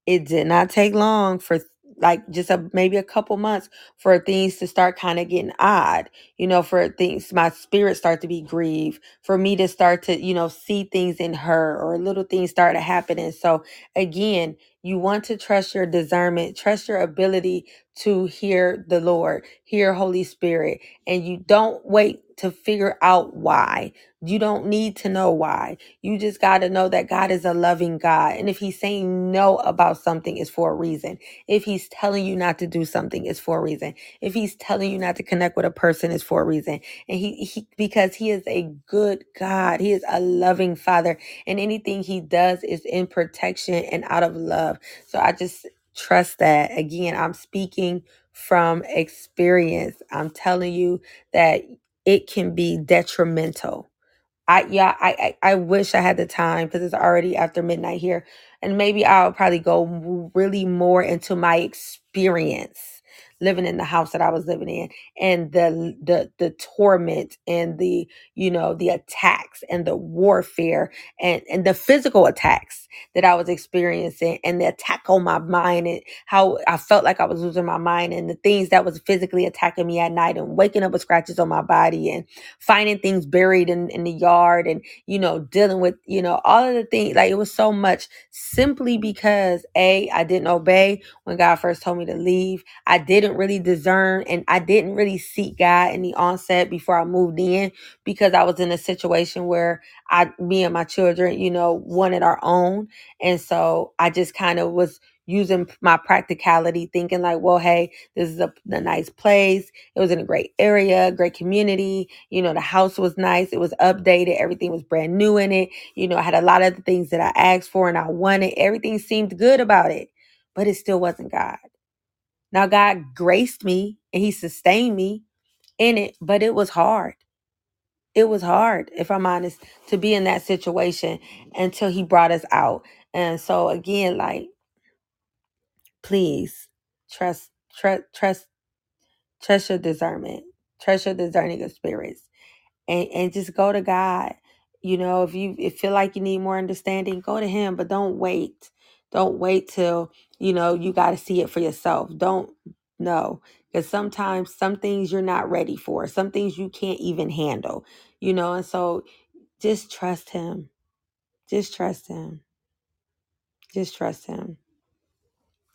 A: It did not take long for like just a maybe a couple months for things to start kind of getting odd you know for things my spirit start to be grieved for me to start to you know see things in her or little things start to happen. And so again you want to trust your discernment trust your ability to hear the lord hear holy spirit and you don't wait to figure out why you don't need to know why you just got to know that God is a loving God. And if He's saying no about something, it's for a reason. If He's telling you not to do something, it's for a reason. If He's telling you not to connect with a person, it's for a reason. And He, he because He is a good God, He is a loving Father. And anything He does is in protection and out of love. So I just trust that. Again, I'm speaking from experience. I'm telling you that it can be detrimental I yeah, I I, I wish I had the time because it's already after midnight here, and maybe I'll probably go really more into my experience living in the house that I was living in, and the the the torment and the you know the attacks and the warfare and and the physical attacks that I was experiencing, and the attack on my mind and how I felt like I was losing my mind, and the things that was physically attacking me at night, and waking up with scratches on my body, and finding things buried in, in the yard and you know dealing with you know all of the things like it was so much simply because a i didn't obey when god first told me to leave. I didn't really discern and i didn't really seek god in the onset before i moved in because i was in a situation where i me and my children you know wanted our own and so i just kind of was using my practicality thinking like well hey this is a, a nice place it was in a great area great community you know, the house was nice. It was updated. Everything was brand new in it. You know, I had a lot of the things that I asked for and I wanted. Everything seemed good about it, but it still wasn't God. Now, God graced me and He sustained me in it, but it was hard. It was hard, if I'm honest, to be in that situation until He brought us out. And so, again, like, please trust, trust, trust, trust your discernment, trust your discerning of spirits and and just go to God. You know, if you if feel like you need more understanding, go to Him, but don't wait. Don't wait till, you know, you got to see it for yourself. Don't know. Because sometimes some things you're not ready for, some things you can't even handle, you know, and so just trust him. Just trust him. Just trust him.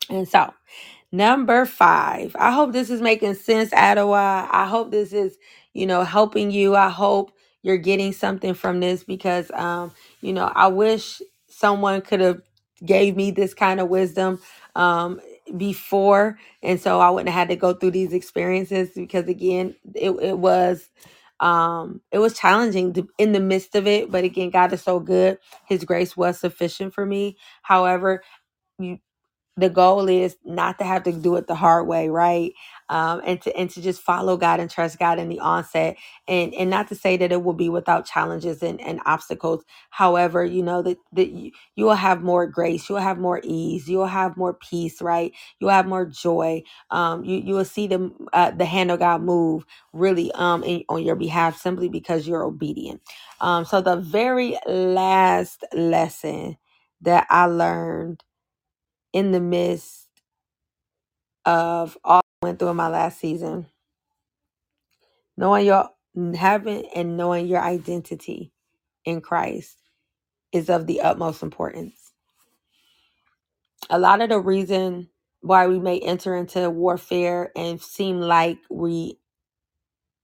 A: And so, number five, I hope this is making sense, Ottawa. I hope this is, you know, helping you. I hope you're getting something from this because, um, you know, I wish someone could have gave me this kind of wisdom um, before, and so I wouldn't have had to go through these experiences because, again, it, it was. Um, it was challenging to, in the midst of it, but again, God is so good. His grace was sufficient for me. However, you the goal is not to have to do it the hard way right um, and to and to just follow god and trust god in the onset. And and not to say that it will be without challenges and, and obstacles. However you know that, that you, you will have more grace you will have more ease you will have more peace right? You will have more joy. Um, you, you will see the uh, the hand of god move really um in, on your behalf simply because you're obedient. Um, so the very last lesson that i learned in the midst of all went through in my last season, knowing your having and knowing your identity in Christ is of the utmost importance. A lot of the reason why we may enter into warfare and seem like we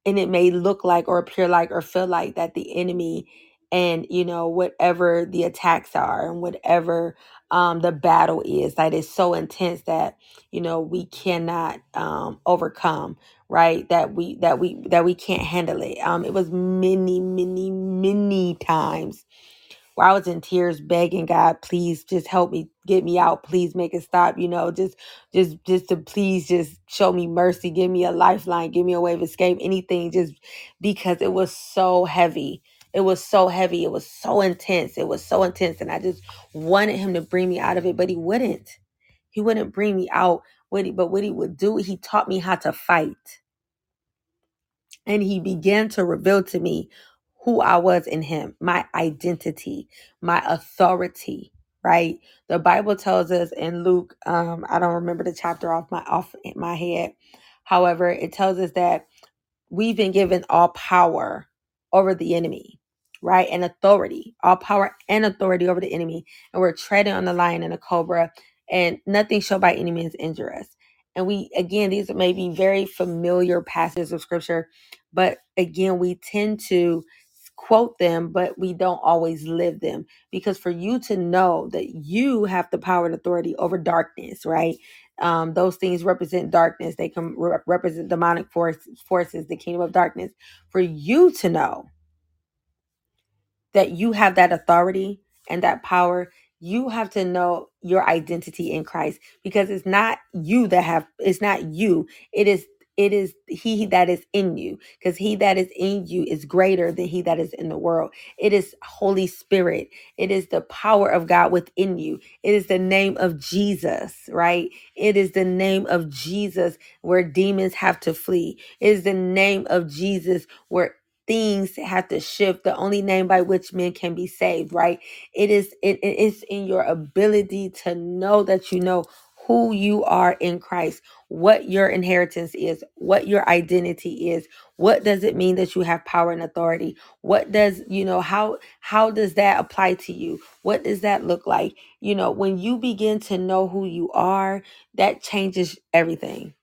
A: and it may look like or appear like or feel like that the enemy and you know whatever the attacks are and whatever um the battle is that is so intense that you know we cannot um overcome right? That we that we that we can't handle it. Um it was many many many times where I was in tears begging God, please just help me, get me out, please make it stop, you know, just just just to please just show me mercy, give me a lifeline, give me a way of escape, anything, just because it was so heavy. It was so heavy. It was so intense. It was so intense. And I just wanted him to bring me out of it, but he wouldn't. He wouldn't bring me out. What he, but what he would do, he taught me how to fight and he began to reveal to me who I was in him, my identity, my authority, right? The Bible tells us in Luke, um, I don't remember the chapter off my off my head. However, it tells us that we've been given all power over the enemy, right? And authority, all power and authority over the enemy. And we're treading on the lion and the cobra, and nothing shall by any means injure us. And we, again, these may be very familiar passages of scripture, but again, we tend to quote them, but we don't always live them. Because for you to know that you have the power and authority over darkness, right? um, those things represent darkness they can re- represent demonic force, forces the kingdom of darkness for you to know that you have that authority and that power you have to know your identity in christ because it's not you that have it's not you. It is it is he that is in you because he that is in you is greater than he that is in the world. It is holy spirit. It is the power of god within you. It is the name of jesus right? It is the name of jesus where demons have to flee. It is the name of jesus where things have to shift the only name by which men can be saved right? It is it, it is in your ability to know that you know who you are in christ what your inheritance is what your identity is what does it mean that you have power and authority what does you know how how does that apply to you? What does that look like? You know when you begin to know who you are that changes everything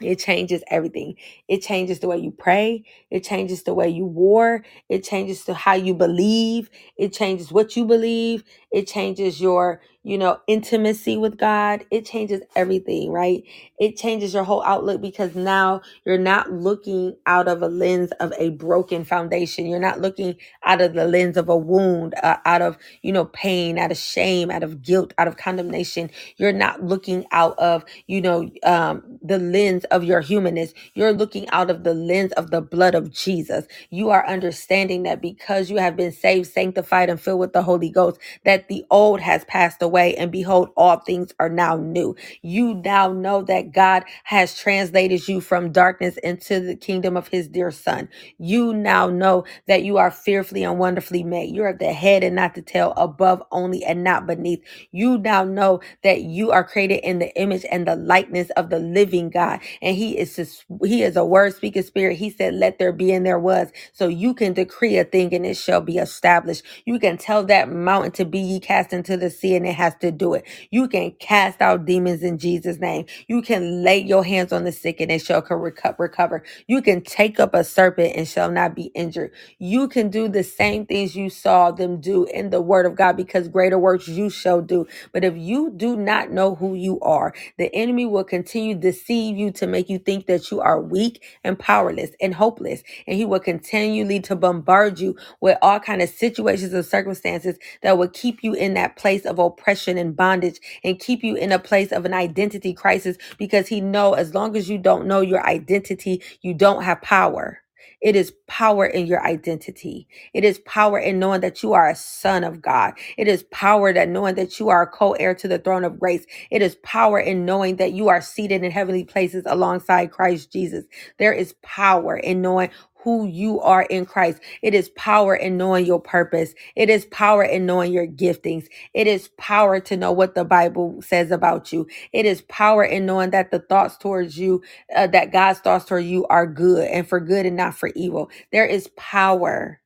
A: it changes everything. It changes the way you pray. It changes the way you war. It changes to how you believe. It changes what you believe. It changes your, you know, intimacy with God. It changes everything, right? It changes your whole outlook because now you're not looking out of a lens of a broken foundation. You're not looking out of the lens of a wound, uh, out of, you know, pain, out of shame, out of guilt, out of condemnation. You're not looking out of you know, um, the lens of your humanness. You're looking out of the lens of the blood of Jesus. You are understanding that because you have been saved, sanctified, and filled with the Holy Ghost, that the old has passed away away, and behold, all things are now new. You now know that God has translated you from darkness into the kingdom of his dear son. You now know that you are fearfully and wonderfully made. You're the head and not the tail, above only and not beneath. You now know that you are created in the image and the likeness of the living God. And he is just, he is a word speaking spirit. He said, let there be and there was. So you can decree a thing and it shall be established. You can tell that mountain to be ye cast into the sea and it has to do it. You can cast out demons in Jesus' name. You can lay your hands on the sick and they shall co- reco- recover. You can take up a serpent and shall not be injured. You can do the same things you saw them do in the word of God because greater works you shall do. But if you do not know who you are, the enemy will continue to deceive you to make you think that you are weak and powerless and hopeless. And he will continually to bombard you with all kind of situations and circumstances that will keep you in that place of oppression and bondage and keep you in a place of an identity crisis because he know as long as you don't know your identity, you don't have power. It is power in your identity. It is power in knowing that you are a son of God. It is power that knowing that you are a co-heir to the throne of grace. It is power in knowing that you are seated in heavenly places alongside Christ Jesus. There is power in knowing who you are in Christ. It is power in knowing your purpose. It is power in knowing your giftings. It is power to know what the Bible says about you. It is power in knowing that the thoughts towards you, uh, that God's thoughts toward you are good and for good and not for evil. There is power.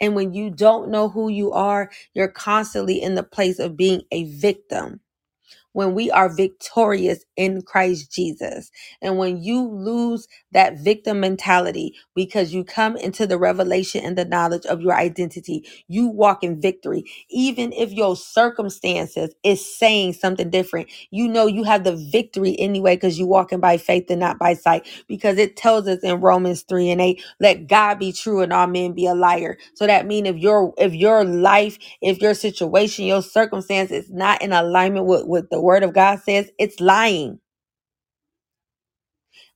A: And when you don't know who you are, you're constantly in the place of being a victim when we are victorious in Christ Jesus. And when you lose that victim mentality because you come into the revelation and the knowledge of your identity, you walk in victory. Even if your circumstances is saying something different, you know you have the victory anyway because you walking by faith and not by sight. Because it tells us in Romans 3 and 8, let God be true and all men be a liar. So that means if your if your life if your situation, your circumstance is not in alignment with with the word of God says, it's lying.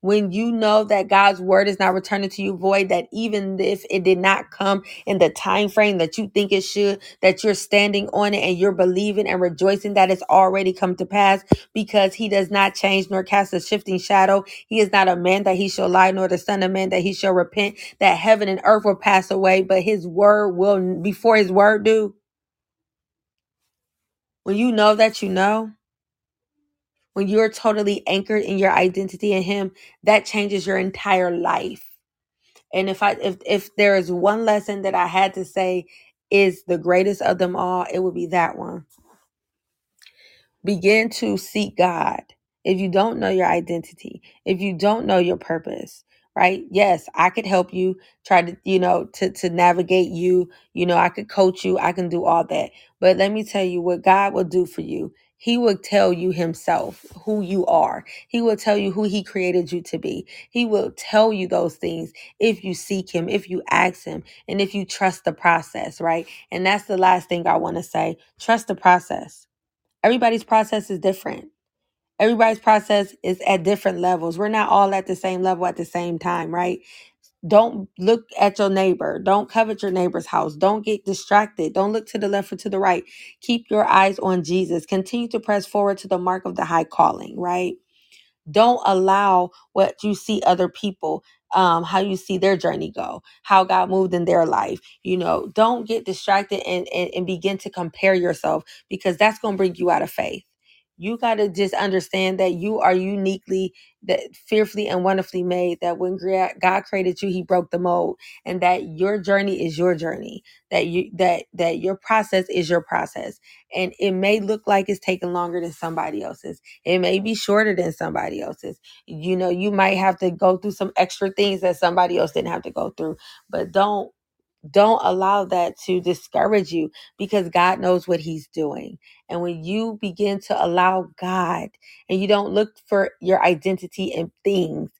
A: When you know that God's word is not returning to you void, that even if it did not come in the time frame that you think it should, that you're standing on it and you're believing and rejoicing that it's already come to pass because he does not change nor cast a shifting shadow. He is not a man that he shall lie, nor the son of man that he shall repent, that heaven and earth will pass away, but his word will before his word do. When you know that you know, when you're totally anchored in your identity in him that changes your entire life and if i if if there is one lesson that i had to say is the greatest of them all it would be that one begin to seek God. If you don't know your identity, if you don't know your purpose, right? Yes, I could help you try to, you know, to to navigate you, you know, I could coach you, I can do all that. But let me tell you what God will do for you. He will tell you himself who you are. He will tell you who he created you to be. He will tell you those things if you seek him, if you ask him, and if you trust the process, right? And that's the last thing I want to say. Trust the process everybody's process is different. Everybody's process is at different levels. We're not all at the same level at the same time, right? Don't look at your neighbor. Don't covet your neighbor's house. Don't get distracted. Don't look to the left or to the right. Keep your eyes on Jesus. Continue to press forward to the mark of the high calling, right? Don't allow what you see other people, um, how you see their journey go, how God moved in their life. You know, don't get distracted and, and, and begin to compare yourself because that's going to bring you out of faith. You got to just understand that you are uniquely, that fearfully and wonderfully made. That when God created you, He broke the mold, and that your journey is your journey. That you that that your process is your process, and it may look like it's taking longer than somebody else's it may be shorter than somebody else's. You know, you might have to go through some extra things that somebody else didn't have to go through. But don't don't allow that to discourage you because God knows what he's doing. And when you begin to allow God and you don't look for your identity in things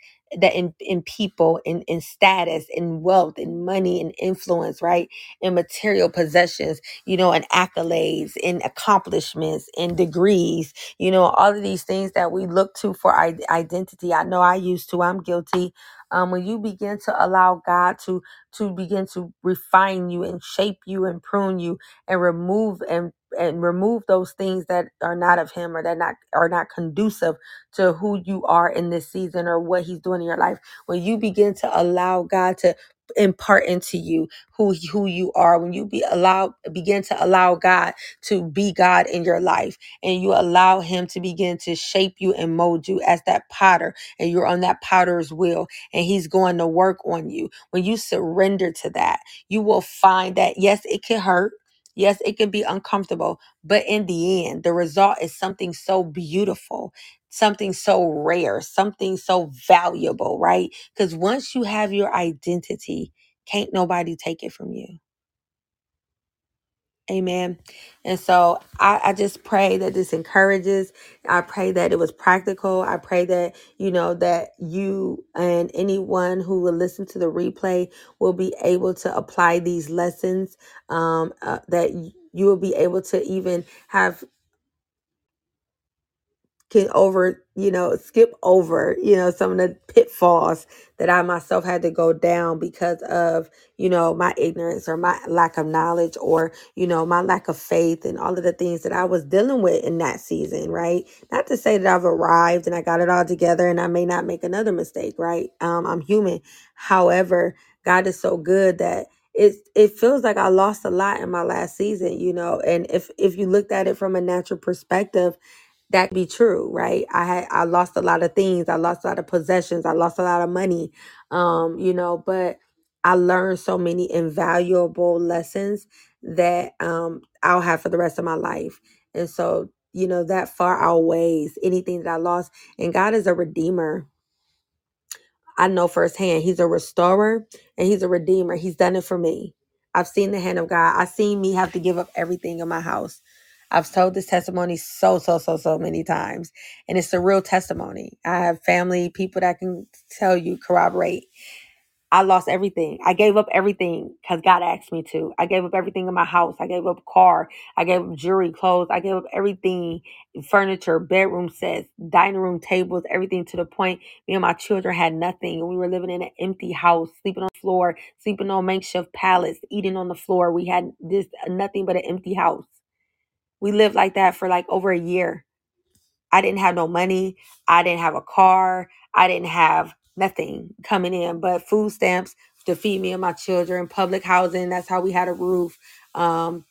A: that in, in people in, in status in wealth in money and influence right? In material possessions you know and accolades and accomplishments and degrees you know all of these things that we look to for identity. I know i used to i'm guilty um, when you begin to allow god to to begin to refine you and shape you and prune you and remove and and remove those things that are not of him or that not are not conducive to who you are in this season or what he's doing in your life when you begin to allow god to impart into you who who you are. When you be allow begin to allow god to be god in your life and you allow him to begin to shape you and mold you as that potter and you're on that potter's wheel and he's going to work on you when you surrender to that you will find that yes it can hurt. Yes, it can be uncomfortable, but in the end, the result is something so beautiful, something so rare, something so valuable, right? Because once you have your identity, can't nobody take it from you. Amen. And so I, I just pray that this encourages. I pray that it was practical. I pray that, you know, that you and anyone who will listen to the replay will be able to apply these lessons, um, uh, that you will be able to even have can over, you know, skip over, you know, some of the pitfalls that I myself had to go down because of, you know, my ignorance or my lack of knowledge or, you know, my lack of faith and all of the things that I was dealing with in that season, right? Not to say that I've arrived and I got it all together and I may not make another mistake, right? Um, I'm human. However, God is so good that it it feels like I lost a lot in my last season, you know, and if if you looked at it from a natural perspective, that be true, right? I had I lost a lot of things. I lost a lot of possessions. I lost a lot of money. Um, you know, but I learned so many invaluable lessons that um I'll have for the rest of my life. And so, you know, that far outweighs anything that I lost. And God is a redeemer I know firsthand he's a restorer and he's a redeemer. He's done it for me. I've seen the hand of God. I've seen me have to give up everything in my house. I've told this testimony so, so, so, so many times. And it's a real testimony. I have family, people that can tell you, corroborate. I lost everything. I gave up everything because God asked me to. I gave up everything in my house. I gave up car. I gave up jewelry, clothes. I gave up everything, furniture, bedroom sets, dining room tables, everything to the point me and my children had nothing. We were living in an empty house, sleeping on the floor, sleeping on makeshift pallets, eating on the floor. We had this nothing but an empty house. We lived like that for like over a year I didn't have no money. I didn't have a car. I didn't have nothing coming in but food stamps to feed me and my children, public housing. That's how we had a roof. Um,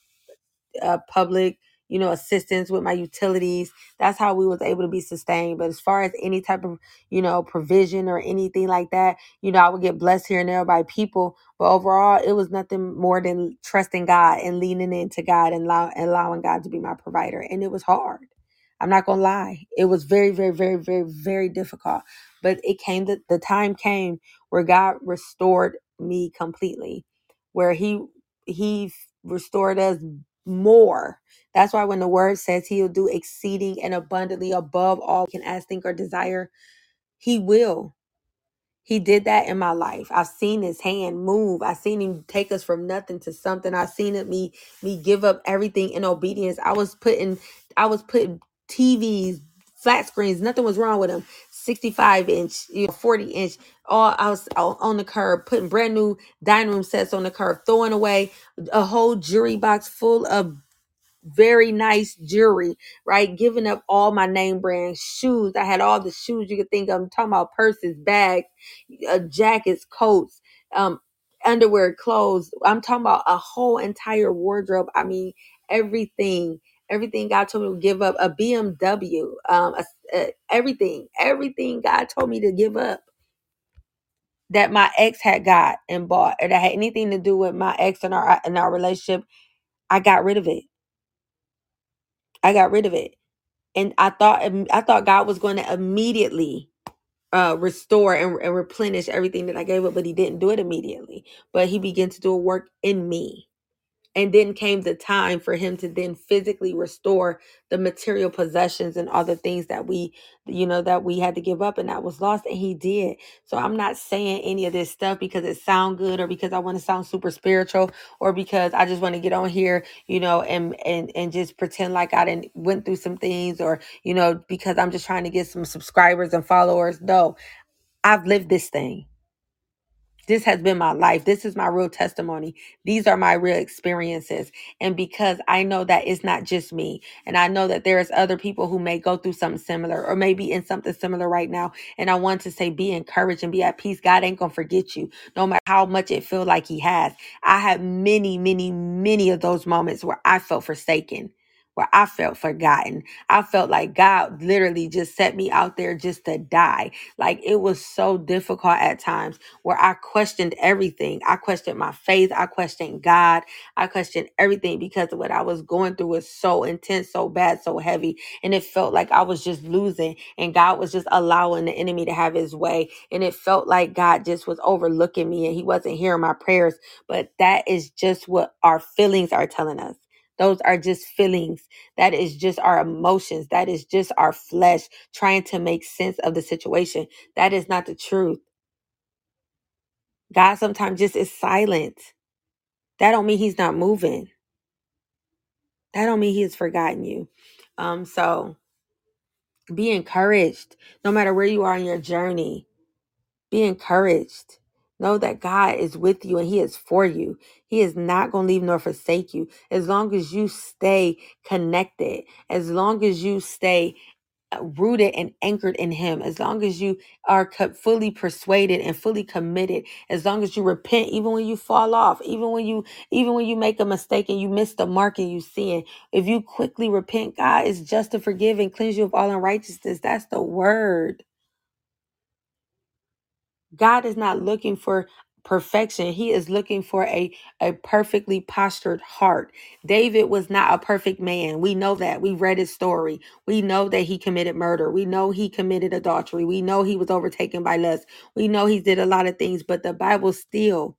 A: uh, public, you know, assistance with my utilities. That's how we was able to be sustained. But as far as any type of, you know, provision or anything like that, you know, I would get blessed here and there by people. But overall, it was nothing more than trusting God and leaning into God and allow, allowing God to be my provider. And it was hard. I'm not gonna lie. It was very, very, very, very, very difficult. But it came the, the time came where God restored me completely, where He He restored us more. That's why when the word says he'll do exceeding and abundantly above all we can ask, think, or desire, he will. He did that in my life. I've seen his hand move. I've seen him take us from nothing to something. I've seen it me me give up everything in obedience. I was putting I was putting TVs, flat screens, nothing was wrong with them. 65 inch, you know, 40 inch. All I was on on the curb, putting brand new dining room sets on the curb, throwing away a whole jewelry box full of very nice jewelry, right? Giving up all my name brand shoes. I had all the shoes you could think of. I'm talking about purses, bags, uh, jackets, coats, um, underwear, clothes. I'm talking about a whole entire wardrobe. I mean, everything. Everything God told me to give up, a BMW, um, a, a- everything, everything God told me to give up that my ex had got and bought, or that had anything to do with my ex and our and our relationship. I got rid of it. I got rid of it and I thought I thought God was going to immediately uh restore and, and replenish everything that I gave up, but He didn't do it immediately. But He began to do a work in me and then came the time for him to then physically restore the material possessions and other things that we you know that we had to give up and that was lost and he did. So i'm not saying any of this stuff because it sound good or because i want to sound super spiritual or because i just want to get on here you know and and and just pretend like i didn't went through some things or you know because i'm just trying to get some subscribers and followers. No i've lived this thing this has been my life. This is my real testimony. These are my real experiences. And because I know that it's not just me, and I know that there's other people who may go through something similar or maybe in something similar right now. And I want to say, be encouraged and be at peace. God ain't gonna forget you, no matter how much it feel like He has. I had many, many, many of those moments where I felt forsaken. Where I felt forgotten. I felt like God literally just set me out there just to die. Like it was so difficult at times where I questioned everything. I questioned my faith. I questioned God. I questioned everything because what I was going through was so intense, so bad, so heavy. And it felt like I was just losing and God was just allowing the enemy to have his way. And it felt like God just was overlooking me and he wasn't hearing my prayers. But that is just what our feelings are telling us. Those are just feelings. That is just our emotions. That is just our flesh trying to make sense of the situation. That is not the truth. God sometimes just is silent. That don't mean he's not moving. That don't mean he has forgotten you. Um, so be encouraged no matter where you are in your journey. Be encouraged. Know that God is with you and he is for you. He is not going to leave nor forsake you. As long as you stay connected, as long as you stay uh, rooted and anchored in him as long as you are fully persuaded and fully committed as long as you repent even when you fall off even when you even when you make a mistake and you miss the mark and you sin if you quickly repent god is just to forgive and cleanse you of all unrighteousness. That's the word God is not looking for perfection. He is looking for a, a perfectly postured heart. David was not a perfect man. We know that. We read his story. We know that he committed murder. We know he committed adultery. We know he was overtaken by lust. We know he did a lot of things, but the Bible still,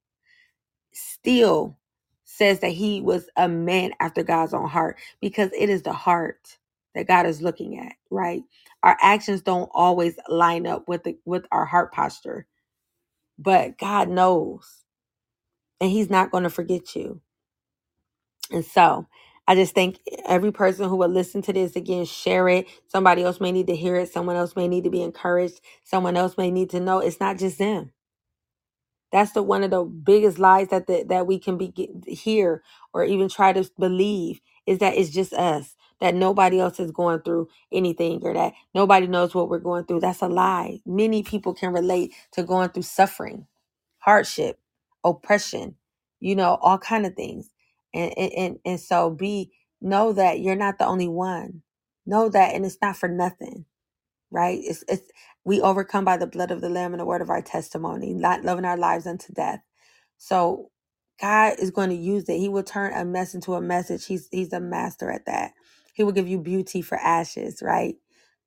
A: still says that he was a man after God's own heart because it is the heart that God is looking at, right? Our actions don't always line up with the with our heart posture but God knows, and He's not going to forget you. And so, I just think every person who will listen to this again, share it. Somebody else may need to hear it. Someone else may need to be encouraged. Someone else may need to know it's not just them. That's the one of the biggest lies that the, that we can be hear or even try to believe is that it's just us. That nobody else is going through anything or that nobody knows what we're going through. That's a lie. Many people can relate to going through suffering hardship, oppression, you know, all kind of things. And and and, and so be know that you're not the only one. Know that and it's not for nothing right? It's it's we overcome by the blood of the Lamb and the word of our testimony, not loving our lives unto death. So God is going to use it. He will turn a mess into a message. He's he's a master at that. He will give you beauty for ashes, right?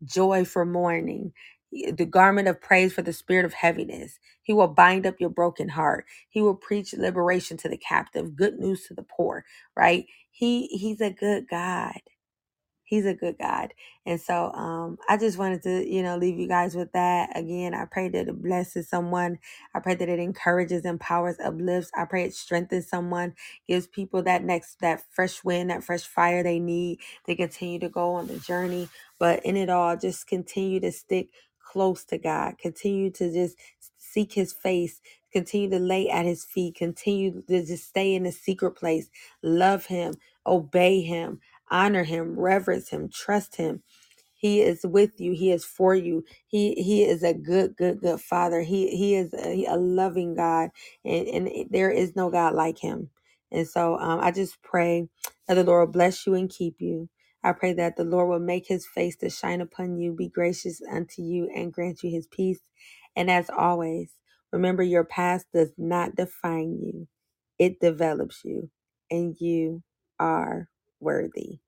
A: Joy for mourning. The garment of praise for the spirit of heaviness. He will bind up your broken heart. He will preach liberation to the captive, good news to the poor, right? He he's a good God he's a good God. And so um I just wanted to, you know, leave you guys with that. Again, I pray that it blesses someone. I pray that it encourages, empowers, uplifts. I pray it strengthens someone, gives people that next that fresh wind, that fresh fire they need to continue to go on the journey. But in it all, just continue to stick close to God. Continue to just seek his face. Continue to lay at his feet. Continue to just stay in the secret place. Love him. Obey him honor him, reverence him, trust him. He is with you. He is for you. He he is a good, good, good father. He he is a, a loving God, and, and there is no God like him. And so um, I just pray that the Lord will bless you and keep you. I pray that the Lord will make his face to shine upon you, be gracious unto you, and grant you his peace. And as always, remember your past does not define you, it develops you, and you are worthy.